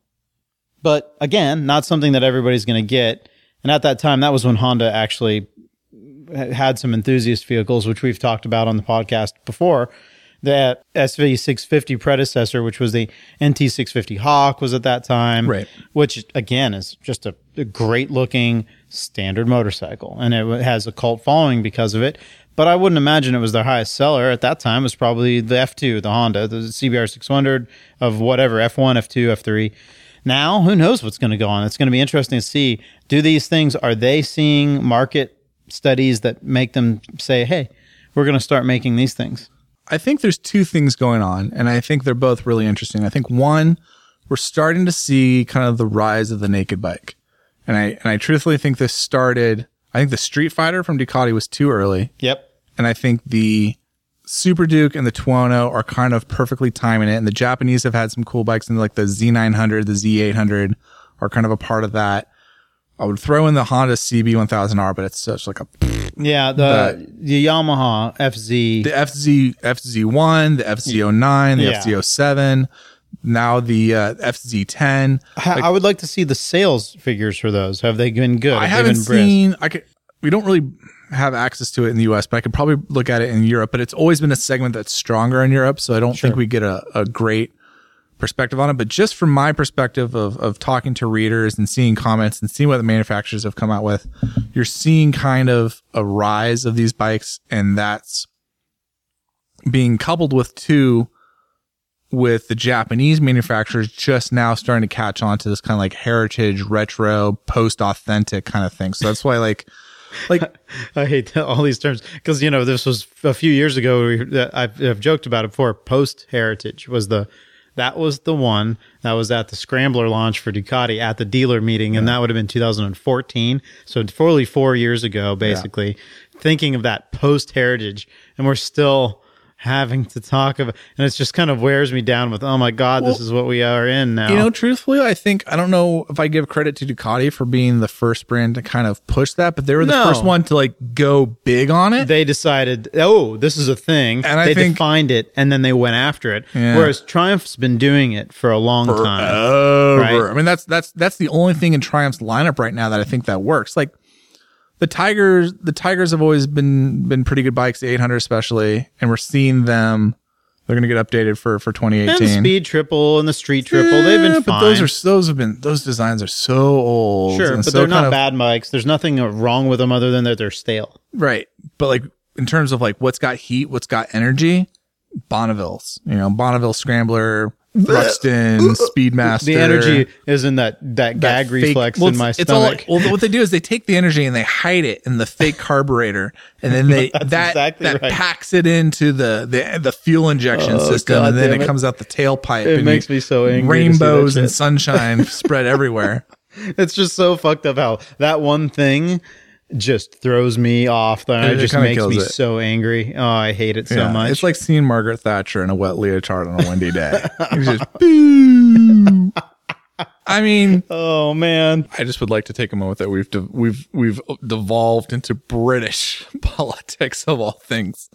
But again, not something that everybody's going to get. And at that time, that was when Honda actually had some enthusiast vehicles, which we've talked about on the podcast before. That SV650 predecessor, which was the NT650 Hawk, was at that time, Right. Which again is just a, a great looking standard motorcycle, and it has a cult following because of it. But I wouldn't imagine it was their highest seller at that time. It was probably the F2, the Honda, the CBR 600 of whatever F1, F2, F3. Now, who knows what's going to go on? It's going to be interesting to see. Do these things are they seeing market studies that make them say, "Hey, we're going to start making these things"? I think there's two things going on, and I think they're both really interesting. I think one, we're starting to see kind of the rise of the naked bike, and I and I truthfully think this started. I think the Street Fighter from Ducati was too early, Yep. and I think the Super Duke and the Tuono are kind of perfectly timing it. And the Japanese have had some cool bikes, and like the Z900, the Z800 are kind of a part of that. I would throw in the Honda CB1000R, but it's such like a Yeah, the the Yamaha FZ. the FZ FZ1, the FZ09, the Yeah. FZ07, now the uh, FZ10. I I would like to see the sales figures for those. Have they been good? I have haven't brisk? seen. I could. We don't really have access to it in the U.S., but I could probably look at it in Europe. But it's always been a segment that's stronger in Europe, so I don't think we get a, a great perspective on it. But just from my perspective of of talking to readers and seeing comments and seeing what the manufacturers have come out with, you're seeing kind of a rise of these bikes, and that's being coupled with two with the Japanese manufacturers just now starting to catch on to this kind of like heritage, retro, post authentic kind of thing. So that's why like, like I hate all these terms because you know this was a few years ago. We, I've, I've joked about it before. Post heritage was the that was the one that was at the Scrambler launch for Ducati at the dealer meeting, and that would have been 2014. So fully four years ago, basically. Thinking of that post heritage, and we're still having to talk about, and it's just kind of wears me down with, oh my god, this is what we are in now. You know, truthfully, I think I don't know if I give credit to Ducati for being the first brand to kind of push that, but they were the No. first one to like go big on it. they decided, oh, this is a thing. And I they think- defined it, and then they went after it. Yeah. Whereas Triumph's been doing it for a long time. Right. I mean, that's that's that's the only thing in Triumph's lineup right now that I think that works. Like the Tigers, the Tigers have always been been pretty good bikes, the 800 especially, and we're seeing them. They're going to get updated for for 2018. And the Speed Triple and the Street Triple, they've been Yeah, fine. but those are those have been those designs are so old. sure, but so they're not of- bad bikes. There's nothing wrong with them other than that they're stale. right? But like in terms of like what's got heat, what's got energy, Bonneville's, you know, Bonneville Scrambler, Thruxton, Speedmaster. The energy is in that that, that gag fake- reflex well, in my it's- it's all stomach. well, what they do is they take the energy and they hide it in the fake carburetor, and then they that exactly that right. packs it into the the, the fuel injection Oh, system, God and then it it. comes out the tailpipe. It and makes you- me so angry to see that Rainbows and sunshine spread everywhere. it's just so fucked up how that one thing just throws me off. That It it just makes me it. so angry. Oh, I hate it so Yeah, much. It's like seeing Margaret Thatcher in a wet leotard on a windy day. Just boo. I mean, oh man. I just would like to take a moment that we've de- we've we've devolved into British politics of all things.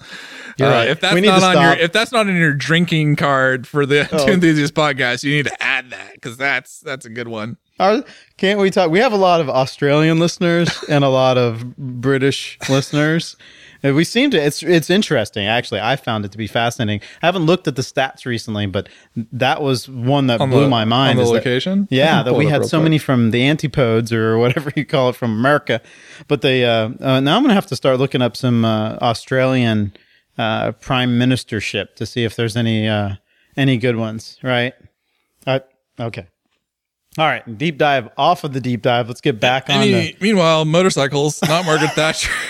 You're Uh, right. If that's not on stop. Oh. your if that's not in your drinking card for the Two Enthusiast podcast, you need to add that because that's that's a good one. Our, can't we talk? We have a lot of Australian listeners and a lot of British listeners. We seem to. It's it's interesting. Actually, I found it to be fascinating. I haven't looked at the stats recently, but that was one that On blew the- my mind. on the that- location? I yeah, that we had so quick. many from the antipodes or whatever you call it from America. But they uh, uh, now I'm gonna have to start looking up some uh, Australian uh, prime ministership to see if there's any uh, any good ones. Right? Uh, okay. All right, deep dive off of the deep dive. Let's get back on the. Meanwhile, motorcycles, not Margaret Thatcher.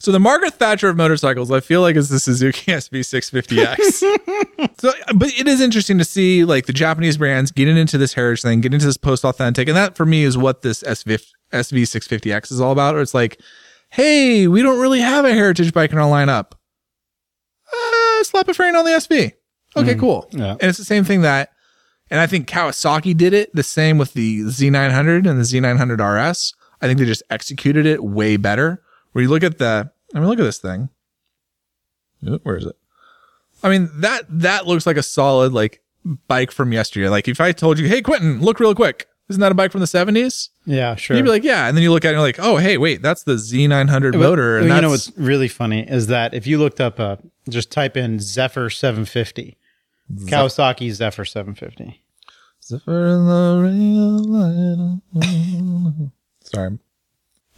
So the Margaret Thatcher of motorcycles, I feel like is the Suzuki SV650X. so, but it is interesting to see like the Japanese brands getting into this heritage thing, getting into this post authentic, and that for me is what this SV SV650X is all about. Or it's like, hey, we don't really have a heritage bike in our lineup. Uh, slap a frame on the SV. Okay, cool. Yeah. And it's the same thing that, and I think Kawasaki did it the same with the Z900 and the Z900 RS. I think they just executed it way better. Where you look at the, I mean, look at this thing. Where is it? I mean, that, that looks like a solid, like, bike from yesteryear. Like, if I told you, hey, Quentin, look real quick. Isn't that a bike from the 70s? Yeah, sure. You'd be like, yeah. And then you look at it and you're like, oh, hey, wait, that's the Z900 motor. And you know what's really funny is that if you looked up, uh, just type in Zephyr 750, Kawasaki Zephyr 750. Zephyr in the real light. Sorry.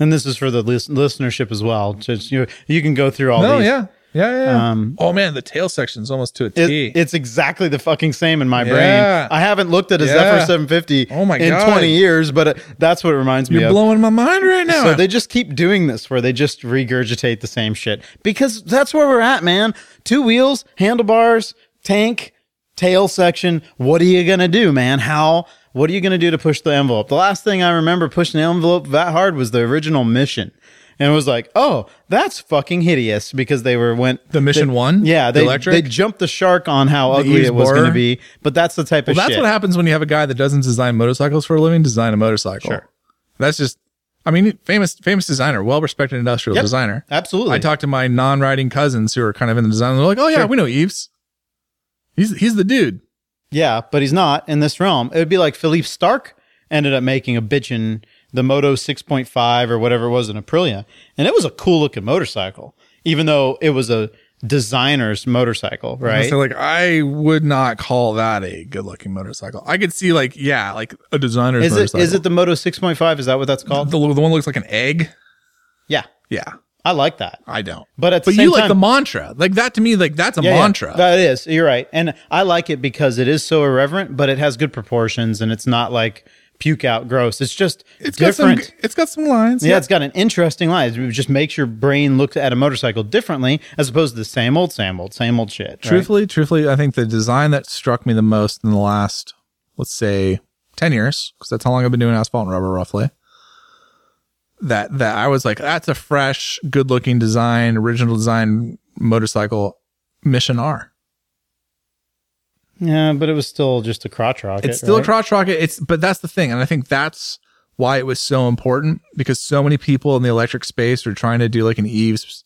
And this is for the lis- listenership as well. Just you, you can go through all No, these. yeah. Yeah, yeah. Um, oh man, the tail section's almost to a T. It- it's exactly the fucking same in my Yeah. brain. I haven't looked at a Yeah. Zephyr 750 Oh my in God. 20 years, but it, that's what it reminds me of. You're blowing my mind right now. So they just keep doing this where they just regurgitate the same shit because that's where we're at, man. Two wheels, handlebars, tank, tail section. What are you going to do, man? How, what are you going to do to push the envelope? The last thing I remember pushing the envelope that hard was the original mission. And it was like, oh, that's fucking hideous because they were went The Mission they- One? Yeah, The they electric? they jumped the shark on how ugly Eve's it was going to be. But that's the type of that's shit. what happens when you have a guy that doesn't design motorcycles for a living. Design a motorcycle. Sure. That's just. I mean, famous famous designer, well respected industrial Yep. designer. Absolutely. I talked to my non-riding cousins who are kind of in the design. They're like, "Oh yeah, Sure. we know Yves. He's he's the dude." Yeah, but he's not in this realm. It would be like Philippe Starck ended up making a bitchin' the Moto 6.5 or whatever it was in Aprilia. And it was a cool looking motorcycle, even though it was a designer's motorcycle, right? So like, I would not call that a good-looking motorcycle. I could see like, yeah, like a designer's is it motorcycle. is it the Moto 6.5? Is that what that's called? the, the one that looks like an egg? yeah. Yeah, I like that. I don't. But at But you like time, the mantra, like that to me, like that's a Yeah, yeah. mantra. That is. You're right. And I like it because it is so irreverent, but it has good proportions and it's not like puke out gross. It's just it's got some. different. It's got some lines. Yeah, it's got an interesting line. It just makes your brain look at a motorcycle differently as opposed to the same old, same old, same old shit. right? Truthfully, truthfully, I think the design that struck me the most in the last, let's say, ten years, because that's how long I've been doing asphalt and rubber, roughly. That that I was like, that's a fresh, good-looking design, original design motorcycle, Mission R. Yeah, but it was still just a crotch rocket. It's still right? a crotch rocket. It's but that's the thing, and I think that's why it was so important because so many people in the electric space are trying to do like an Yves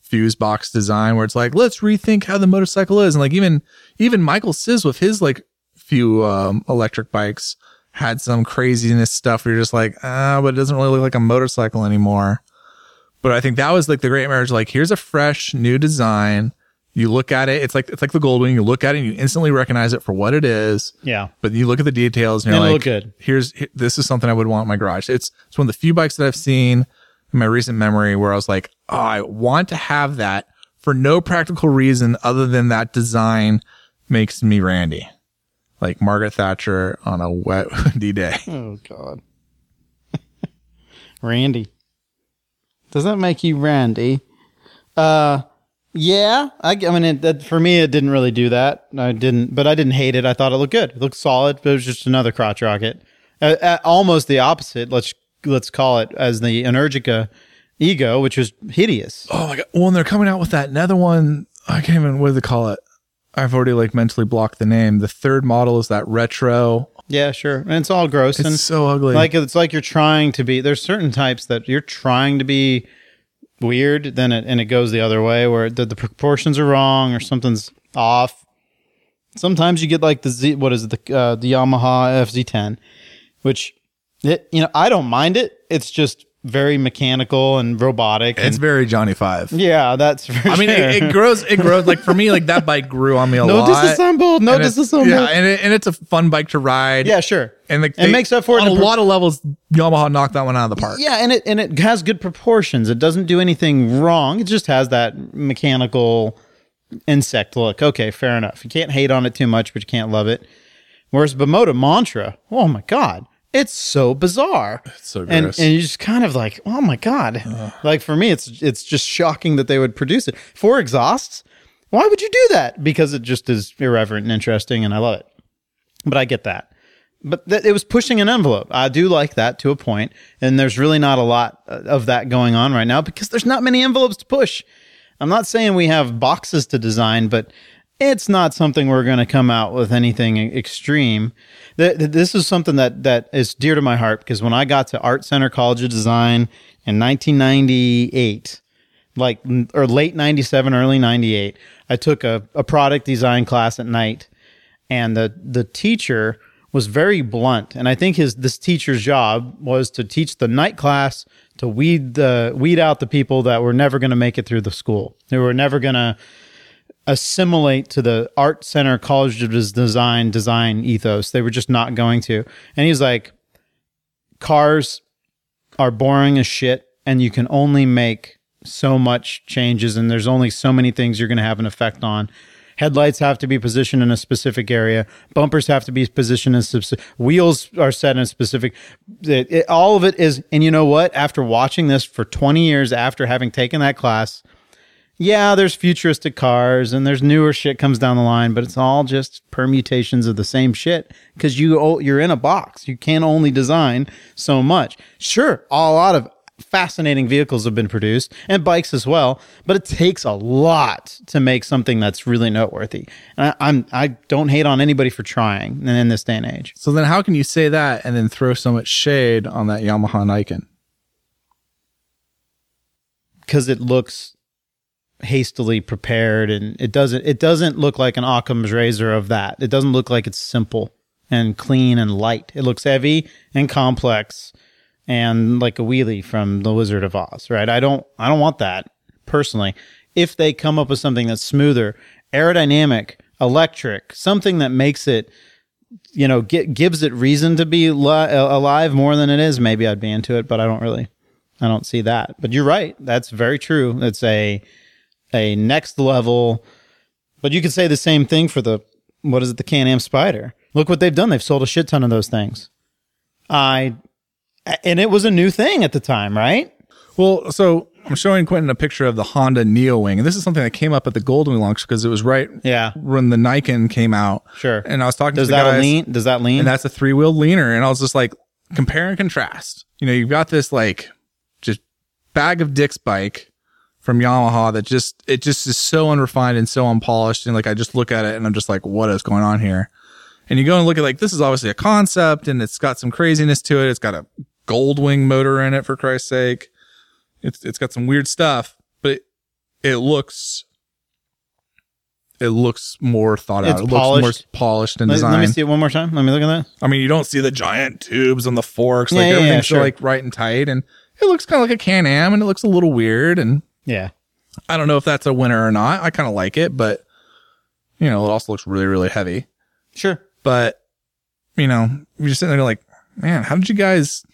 fuse box design where it's like let's rethink how the motorcycle is, and like even even Michael Czysz with his like few um, electric bikes had some craziness stuff where you're just like ah, but it doesn't really look like a motorcycle anymore. But I think that was like the great marriage. Like here's a fresh new design. You look at it, it's like it's like the Goldwing. You look at it, and you instantly recognize it for what it is Yeah. but you look at the details and you're And like, look good. here's he- this is something I would want in my garage. It's it's one of the few bikes that I've seen in my recent memory where I was like, oh, I want to have that for no practical reason other than that design makes me Randy, like Margaret Thatcher on a wet windy day. Oh God. Randy. Does that make you Randy? Uh yeah, I, I mean, it, that, for me, it didn't really do that. I didn't, but I didn't hate it. I thought it looked good. It looked solid, but it was just another crotch rocket. Uh, uh, almost the opposite. Let's let's call it as the Energica Ego, which was hideous. Oh my god! Well, and they're coming out with that another one. I can't even what do they call it. I've already like mentally blocked the name. The third model is that retro. Yeah, sure, and it's all gross It's and so ugly. like it's like you're trying to be. There's certain types that you're trying to be weird, then it and it goes the other way where the, the proportions are wrong or something's off. Sometimes you get like the Z. What is it? The uh, the Yamaha FZ10, which it you know I don't mind it. It's just very mechanical and robotic. it's and, very Johnny Five. yeah, that's. For I mean, sure. it, it grows. It grows. Like for me, like that bike grew on me a lot. no lot. disassembled. No And it's- disassembled. Yeah, Yeah, and, it, and it's a fun bike to ride. Yeah, sure. and like It makes up for it on a pro- lot of levels. Yamaha knocked that one out of the park. Yeah, and it and it has good proportions. It doesn't do anything wrong. It just has that mechanical insect look. Okay, fair enough. You can't hate on it too much, but you can't love it. Whereas Bimota Mantra, oh my god, it's so bizarre. It's so and gross. and you just kind of like, oh my god. Like for me, it's it's just shocking that they would produce it for exhausts. Why would you do that? Because it just is irreverent and interesting, and I love it. But I get that but th- it was pushing an envelope. I do like that to a point, and there's really not a lot uh, of that going on right now because there's not many envelopes to push. I'm not saying we have boxes to design, but it's not something we're going to come out with anything extreme. Th- th- This is something that that is dear to my heart because when I got to Art Center College of Design in 1998, like or late 97 early 98 i took a, a product design class at night and the the teacher was very blunt and i think his this teacher's job was to teach the night class to weed the weed out the people that were never going to make it through the school they were never going to assimilate to the art center college of design design ethos they were just not going to and he's like cars are boring as shit and you can only make so much changes and there's only so many things you're going to have an effect on. Headlights have to be positioned in a specific area. Bumpers have to be positioned in specific. Wheels are set in a specific. It, it- all of it is, and you know what? After watching this for 20 years, after having taken that class, yeah, there's futuristic cars and there's newer shit comes down the line, but it's all just permutations of the same shit because you you're in a box. You can only design so much. Sure, a lot of fascinating vehicles have been produced and bikes as well, but it takes a lot to make something that's really noteworthy. And I, I'm I don't hate on anybody for trying in this day and age. So then how can you say that and then throw so much shade on that Yamaha Niken? because it looks hastily prepared and it doesn't it doesn't look like an Occam's razor of that. It doesn't look like it's simple and clean and light. It looks heavy and complex and like a wheelie from the Wizard of Oz, right? I don't I don't want that personally. If they come up with something that's smoother, aerodynamic, electric, something that makes it you know, get, gives it reason to be li- uh, alive more than it is, maybe I'd be into it, but I don't really I don't see that. But you're right. That's very true. It's a a next level. But you could say the same thing for the what is it, the Can Am Spyder. Look what they've done. They've sold a shit ton of those things. I and it was a new thing at the time, right? Well, so I'm showing Quentin a picture of the Honda Neo Wing, and this is something that came up at the Goldwing launch because it was right Yeah. when the Niken came out. Sure. And I was talking Does to the that guys, lean? Does that lean? and that's a three wheel leaner, and I was just like, compare and contrast. You know, you've got this like just bag of dicks bike from Yamaha that just it just is so unrefined and so unpolished, and like I just look at it and I'm just like, what is going on here? And you go and look at like this is obviously a concept, and it's got some craziness to it. It's got a gold wing motor in it for Christ's sake. It's it's got some weird stuff, but it, it looks it looks more thought It's out. It looks more polished. and let, designed. let me see it one more time. Let me look at that. I mean, you don't see the giant tubes on the forks. Like Yeah, yeah, yeah, everything's so, sure. like right and tight, and it looks kind of like a Can Am, and it looks a little weird. And Yeah. I don't know if that's a winner or not. I kind of like it, but you know, it also looks really, really heavy. Sure. But you know, you're just sitting there like, man, how did you guys?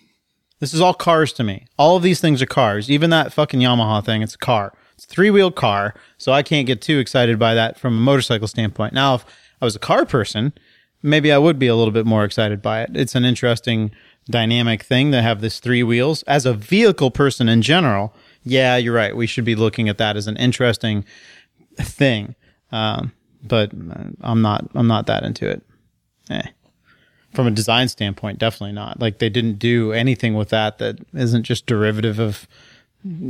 This is all cars to me. All of these things are cars. Even that fucking Yamaha thing, it's a car. It's a three wheel car. So I can't get too excited by that from a motorcycle standpoint. Now, if I was a car person, maybe I would be a little bit more excited by it. It's an interesting dynamic thing to have this three wheels. As a vehicle person in general, yeah, you're right. We should be looking at that as an interesting thing. Um, but uh, I'm not. I'm not that into it. Eh from a design standpoint, definitely not. Like they didn't do anything with that that isn't just derivative of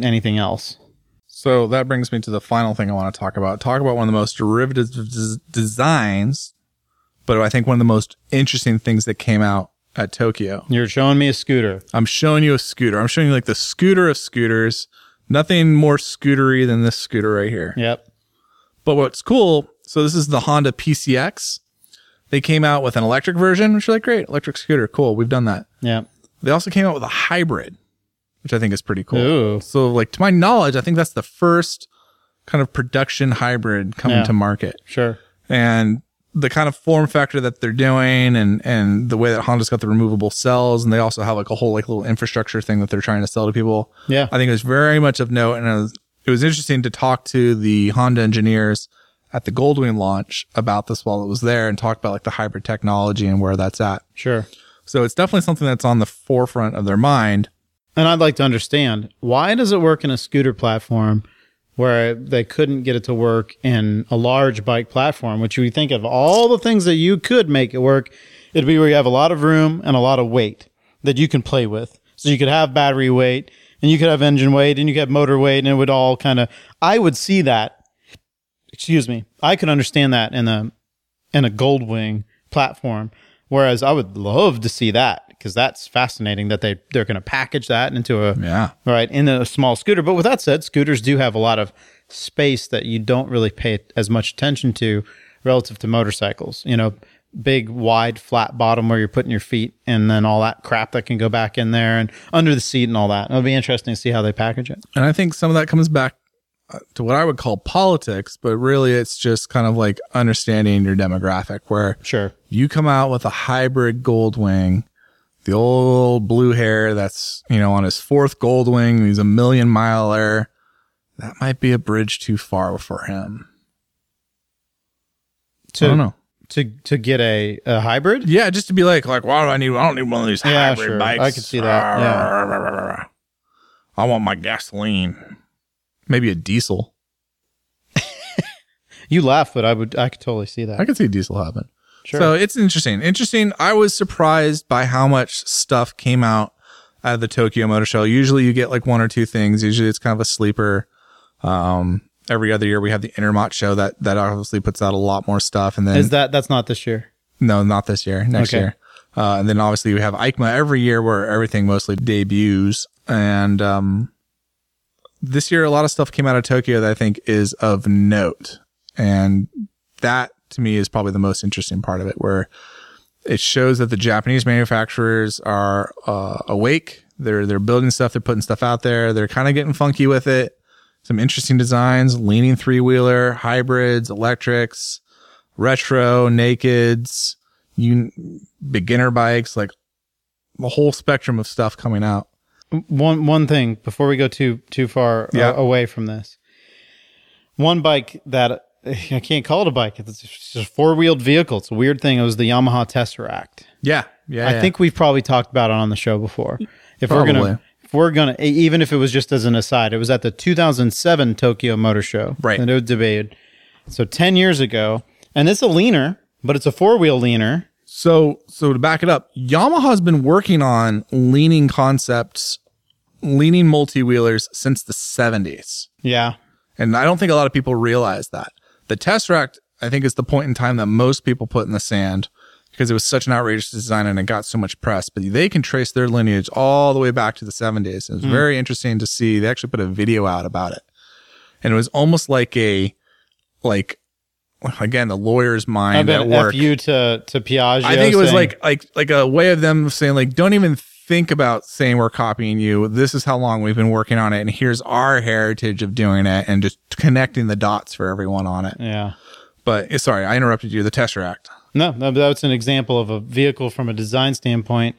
anything else. So that brings me to the final thing I want to talk about. Talk about one of the most derivative des- designs, but I think one of the most interesting things that came out at Tokyo. You're showing me a scooter. I'm showing you a scooter. I'm showing you like the scooter of scooters. Nothing more scootery than this scooter right here. Yep. But what's cool, so this is the Honda PCX. They came out with an electric version, which is like great, electric scooter, cool. We've done that. Yep. They also came out with a hybrid, which I think is pretty cool. Ooh. So, like to my knowledge, I think that's the first kind of production hybrid coming Yeah. to market, Sure. and the kind of form factor that they're doing, and and the way that Honda's got the removable cells, and they also have like a whole like little infrastructure thing that they're trying to sell to people. Yeah. I think it was very much of note, and it was, it was interesting to talk to the Honda engineers at the Goldwing launch about this while it was there, and talk about like the hybrid technology and where that's at. Sure. So it's definitely something that's on the forefront of their mind. And I'd like to understand why does it work in a scooter platform where they couldn't get it to work in a large bike platform, which you think of all the things that you could make it work, it'd be where you have a lot of room and a lot of weight that you can play with. So you could have battery weight and you could have engine weight and you could have motor weight and it would all kind of I would see that. Excuse me. I could understand that in a in a Goldwing platform. Whereas I would love to see that because that's fascinating that they they're going to package that into a Yeah. right in a small scooter. But with that said, scooters do have a lot of space that you don't really pay as much attention to relative to motorcycles. You know, big wide flat bottom where you're putting your feet and then all that crap that can go back in there and under the seat and all that. It'll be interesting to see how they package it. And I think some of that comes back uh, to what I would call politics, but really it's just kind of like understanding your demographic where Sure. you come out with a hybrid Goldwing the old blue hair that's, you know, on his fourth Goldwing. He's a million miler. That might be a bridge too far for him. I don't To know. to to get a, a hybrid. Yeah, just to be like, like, why do I need? I don't need one of these Yeah, hybrid sure. bikes. I can see that, yeah. I want my gasoline. Maybe a diesel. You laugh, but I would I could totally see that. I could see a diesel happen. Sure. So it's interesting. Interesting. I was surprised by how much stuff came out out of the Tokyo Motor Show. Usually you get like one or two things. Usually it's kind of a sleeper. Um, every other year we have the Intermot show that, that obviously puts out a lot more stuff. And then, Is that that's not this year? no, not this year, next Okay. year. Uh, and then obviously we have EICMA every year where everything mostly debuts. And, um, this year a lot of stuff came out of Tokyo that I think is of note. And that to me is probably the most interesting part of it, where it shows that the Japanese manufacturers are uh, awake. They're they're building stuff. They're putting stuff out there. They're kind of getting funky with it. Some interesting designs: leaning three wheeler, hybrids, electrics, retro, nakeds, you beginner bikes, like the whole spectrum of stuff coming out. One one thing before we go too too far uh, Yeah. away from this. One bike that I can't call it a bike. It's just a four wheeled vehicle. It's a weird thing. It was the Yamaha Tesseract. Yeah, yeah. I yeah. think we've probably talked about it on the show before. If we're gonna, if we're gonna, even if it was just as an aside, it was at the 2007 Tokyo Motor Show, Right. And it was debated. So 10 years ago, and it's a leaner, but it's a four wheel leaner. So, so to back it up, Yamaha's been working on leaning concepts, leaning multi wheelers since the 70s. Yeah, And I don't think a lot of people realize that. The Tesseract, I think, is the point in time that most people put in the sand because it was such an outrageous design and it got so much press. But they can trace their lineage all the way back to the 70s. It was hmm. very interesting to see. They actually put a video out about it. And it was almost like a, like, again, the lawyer's mind at work. F you to to Piaggio. I think it was saying- like like like a way of them saying like don't even think about saying we're copying you. This is how long we've been working on it and here's our heritage of doing it and just connecting the dots for everyone on it. yeah. But eh, sorry, I interrupted you. The Tesseract. No, no, that's an example of a vehicle from a design standpoint.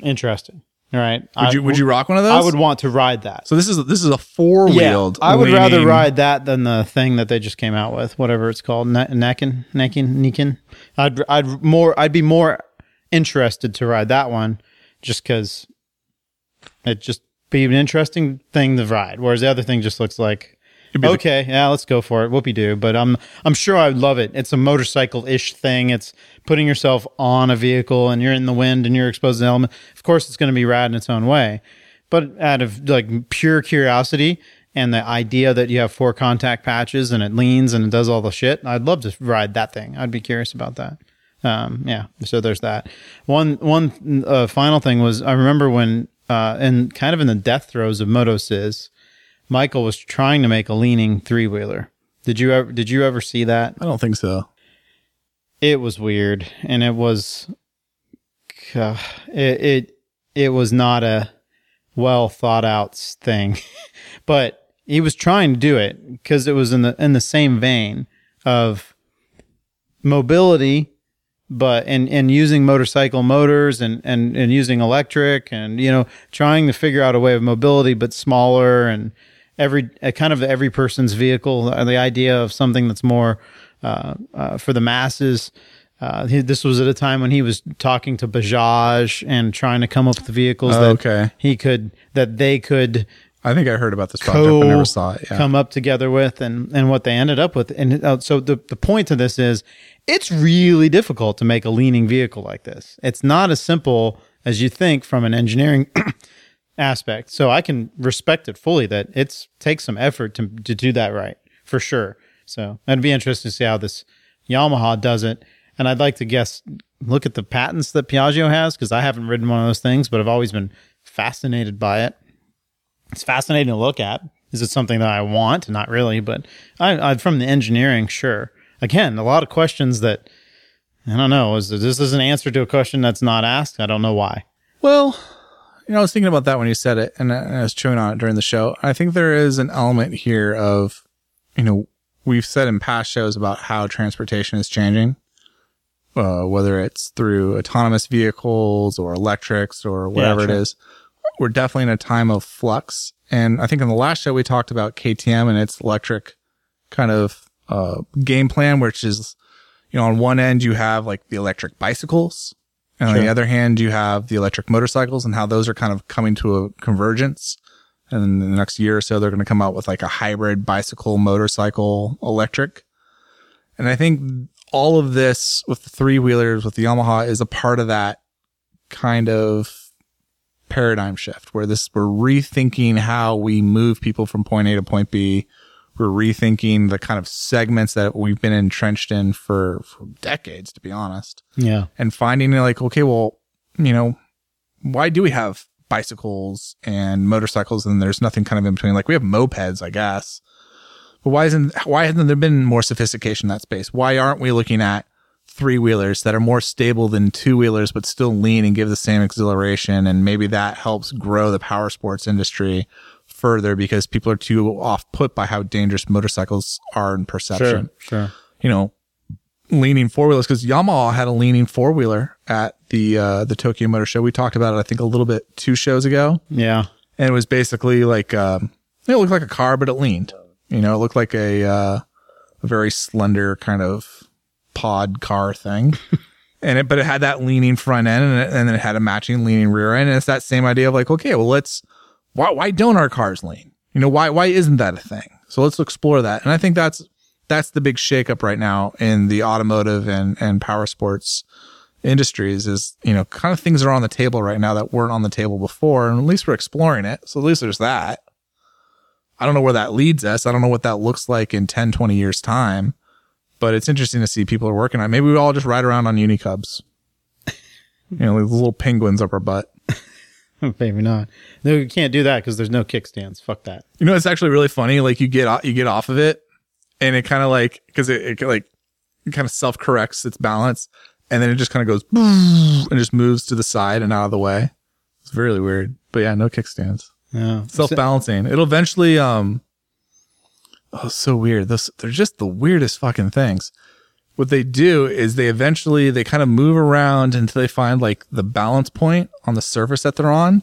Interesting. All right. Would you would you rock one of those? I would want to ride that. So this is this is a four wheeled. I would rather ride that than the thing that they just came out with, whatever it's called, Ne- Niken, Niken, Niken. I'd I'd more I'd be more interested to ride that one, just because it just be an interesting thing to ride. Whereas the other thing just looks like be the- okay, yeah, let's go for it. Whoopie doo. But I'm I'm sure I would love it. It's a motorcycle ish thing. It's putting yourself on a vehicle and you're in the wind and you're exposed to the element. Of course, it's going to be rad in its own way. But out of like pure curiosity and the idea that you have four contact patches and it leans and it does all the shit, I'd love to ride that thing. I'd be curious about that. Um, yeah. So there's that. One one uh, final thing was I remember when uh, in kind of in the death throes of MotoCzysz, Michael was trying to make a leaning three wheeler. Did you ever did you ever see that? I don't think so. It was weird and it was uh, it it it was not a well thought out thing. but he was trying to do it because it was in the in the same vein of mobility but and and using motorcycle motors and and and using electric and you know trying to figure out a way of mobility but smaller and every uh, kind of every person's vehicle uh, the idea of something that's more uh, uh, for the masses uh, he, this was at a time when he was talking to Bajaj and trying to come up with vehicles Oh, that okay. he could that they could I think I heard about this project, co but never saw it. Yeah. come up together with and and what they ended up with and uh, so the the point of this is it's really difficult to make a leaning vehicle like this it's not as simple as you think from an engineering aspect so i can respect it fully that it's takes some effort to to do that right for sure so it'd be interesting to see how this yamaha does it and i'd like to guess look at the patents that piaggio has because i haven't ridden one of those things but i've always been fascinated by it it's fascinating to look at. Is it something that I want? Not really, but I, I from the engineering, sure. Again, a lot of questions that I don't know. Is this is an answer to a question that's not asked? I don't know why. Well, you know, I was thinking about that when you said it, and I was chewing on it during the show. I think there is an element here of, you know, we've said in past shows about how transportation is changing, uh, whether it's through autonomous vehicles or electrics or whatever sure. it is. We're definitely in a time of flux. And I think in the last show we talked about KTM and its electric kind of uh, game plan, which is, you know, on one end you have like the electric bicycles, and on the other hand you have the electric motorcycles, and how those are kind of coming to a convergence. And in the next year or so, they're going to come out with like a hybrid bicycle, motorcycle, electric. And I think all of this with the three wheelers with the Yamaha is a part of that kind of paradigm shift where this we're rethinking how we move people from point A to point B. We're rethinking the kind of segments that we've been entrenched in for, for decades, to be honest Yeah. and finding like, okay, well, you know, why do we have bicycles and motorcycles and there's nothing kind of in between? Like we have mopeds, I guess. But why isn't, why hasn't there been more sophistication in that space? Why aren't we looking at three wheelers that are more stable than two wheelers, but still lean and give the same exhilaration? And maybe that helps grow the power sports industry further because people are too off put by how dangerous motorcycles are in perception Sure. sure. you know, leaning four wheelers because Yamaha had a leaning four wheeler at the uh, the Tokyo Motor Show. We talked about it, I think, a little bit two shows ago, Yeah. and it was basically like um, it looked like a car, but it leaned. You know, it looked like a uh, a very slender kind of pod car thing. And it, but it had that leaning front end, and, it, and then it had a matching leaning rear end, and it's that same idea of like, okay, well, let's why why don't our cars lean? You know, why why isn't that a thing? So let's explore that. And I think that's that's the big shakeup right now in the automotive and and power sports industries is you know kind of things are on the table right now that weren't on the table before, and at least we're exploring it. So at least there's that. I don't know where that leads us. I don't know what that looks like in 10, 20 years time, but it's interesting to see people are working on. it. Maybe we all just ride around on Unicubs. You know, like little penguins up our butt. Maybe not. No, you can't do that because there's no kickstands. Fuck that. You know, it's actually really funny. Like you get o- you get off of it, and it kind of like because it, it like it kind of self corrects its balance, and then it just kind of goes and just moves to the side and out of the way. It's really weird, but yeah, no kickstands, Yeah. self balancing. It'll eventually um. Oh, so weird. Those they're just the weirdest fucking things. What they do is they eventually they kind of move around until they find like the balance point on the surface that they're on,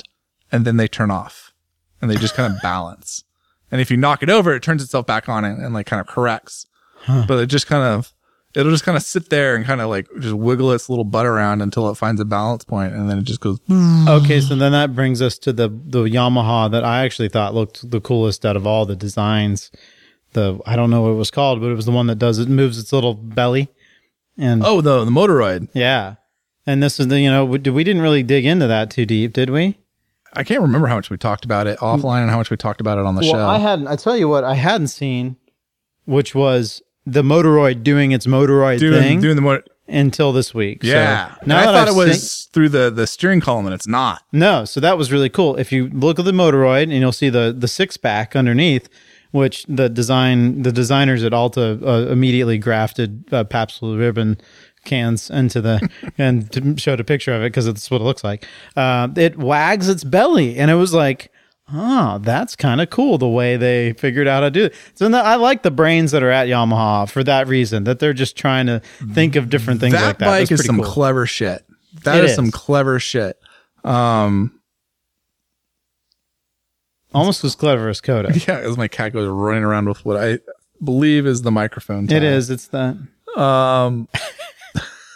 and then they turn off, and they just kind of balance. And if you knock it over, it turns itself back on and, and like kind of corrects. But it just kind of, it'll just kind of sit there and kind of like just wiggle its little butt around until it finds a balance point, and then it just goes. Okay, so then that brings us to the the Yamaha that I actually thought looked the coolest out of all the designs. The I don't know what it was called, but it was the one that does it moves its little belly, and Oh, the the Motoroid. yeah, and this is the you know we, we didn't really dig into that too deep, did we? I can't remember how much we talked about it offline and how much we talked about it on the Well, show. I hadn't. I tell you what, I hadn't seen, which was the Motoroid doing its Motoroid doing thing doing the more. until this week. Yeah, so And I thought I've it was seen- through the the steering column, and it's not. No, so that was really cool. If you look at the Motoroid and you'll see the the six pack underneath, which the design the designers at Alta uh, immediately grafted uh, Pabst Blue Ribbon cans into the and showed a picture of it because that's what it looks like. Uh, it wags its belly, and it was like. Oh, that's kind of cool the way they figured out how to do it. So no, I like the brains that are at Yamaha for that reason that they're just trying to think of different things that like that. bike That's is some cool. clever shit. That is, is. some clever shit. Um, Almost as clever as Coda. yeah, as my cat goes running around with what I believe is the microphone. It is. It's that. Um,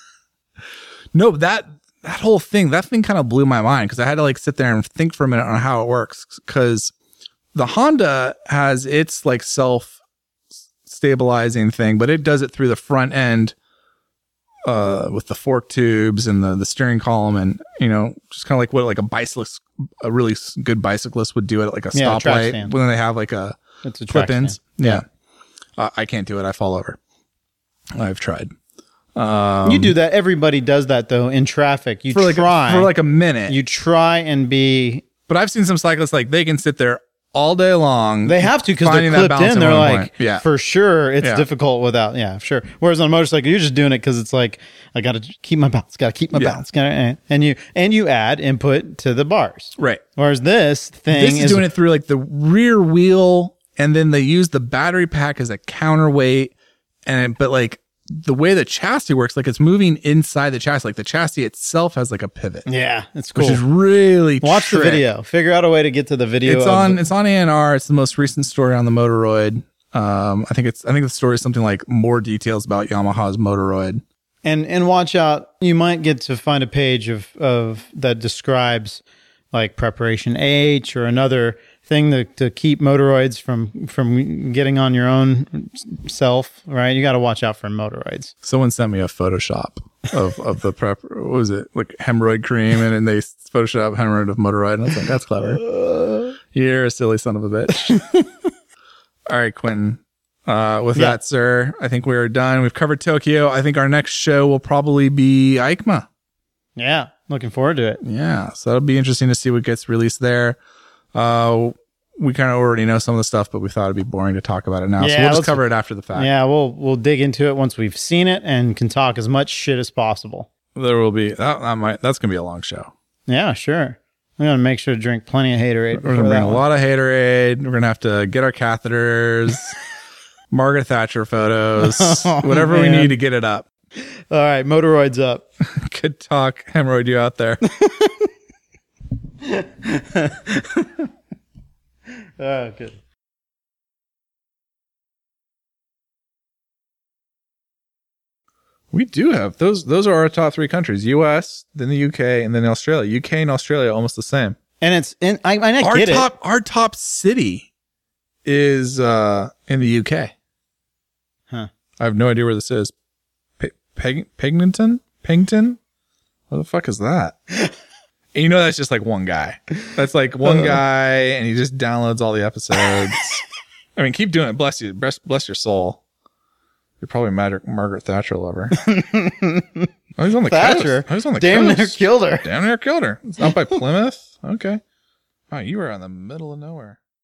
no, that that whole thing, that thing kind of blew my mind because I had to like sit there and think for a minute on how it works. Because the Honda has its like self stabilizing thing, but it does it through the front end. Uh, with the fork tubes and the, the steering column and, you know, just kind of like what like a bicyclist, a really good bicyclist would do it at like a Yeah, stoplight when they have like a, It's a track clip-ins. stand. Yeah. Uh, I can't do it. I fall over. I've tried. Um, you do that. Everybody does that though in traffic. You for like try for like a minute. you try and be. but I've seen some cyclists like they can sit there all day long. They have to because they're clipped in. They're like, point. Yeah. for sure, it's Yeah. difficult without. Yeah, sure. Whereas on a motorcycle, you're just doing it because it's like I got to keep my balance. Got to keep my Yeah. balance. Gotta, eh. and you and you add input to the bars. right. Whereas this thing This is, doing it through like the rear wheel, and then they use the battery pack as a counterweight, and but like the way the chassis works, like it's moving inside the chassis. Like the chassis itself has like a pivot, Yeah, it's cool. which is really Watch the video. Figure out a way to get to the video. It's on the- it's on ANR. It's the most recent story on the Motoroid. Um, I think it's I think the story is something like more details about Yamaha's Motoroid. and and watch out. You might get to find a page of of that describes like preparation H or another thing to, to keep motoroids from from getting on your own self. Right, you got to watch out for motoroids. Someone sent me a Photoshop of, of the prep. What was it? Like hemorrhoid cream, and, and they Photoshop hemorrhoid of Motoroid. And I was like, that's clever. You're a silly son of a bitch. All right, Quentin. Uh, with Yeah. that, sir, I think we are done. We've covered Tokyo. I think our next show will probably be EICMA. Yeah, looking forward to it. Yeah, so that'll be interesting to see what gets released there. Uh, we kind of already know some of the stuff, but we thought it'd be boring to talk about it now. so Yeah, we'll just cover it after the fact. Yeah, we'll we'll dig into it once we've seen it and can talk as much shit as possible. There will be that, that might that's gonna be a long show. Yeah, sure. I'm gonna make sure to drink plenty of haterade. We're gonna bring a lot of haterade. We're gonna have to get our catheters, Margaret Thatcher photos, Oh, whatever we need to get it up. All right, motoroids up. Good talk, hemorrhoid you out there. Oh, good. we do have those. Those are our top three countries: U.S., then the U.K., and then Australia. U.K. and Australia almost the same. And it's in. I, I our get top our top city is uh in the UK. Huh. I have no idea where this is. Pe- Peg- Pegnington? Pengton? What the fuck is that? and you know that's just like one guy. That's like one uh-huh. guy and he just downloads all the episodes. I mean, keep doing it. Bless you. Bless, bless your soul. You're probably Mar- Margaret Thatcher lover. oh, he's on the. Thatcher. coast. Oh, he's on the Damn near killed her. Damn near killed her. It's out by Plymouth. Okay. Wow, you were on the middle of nowhere.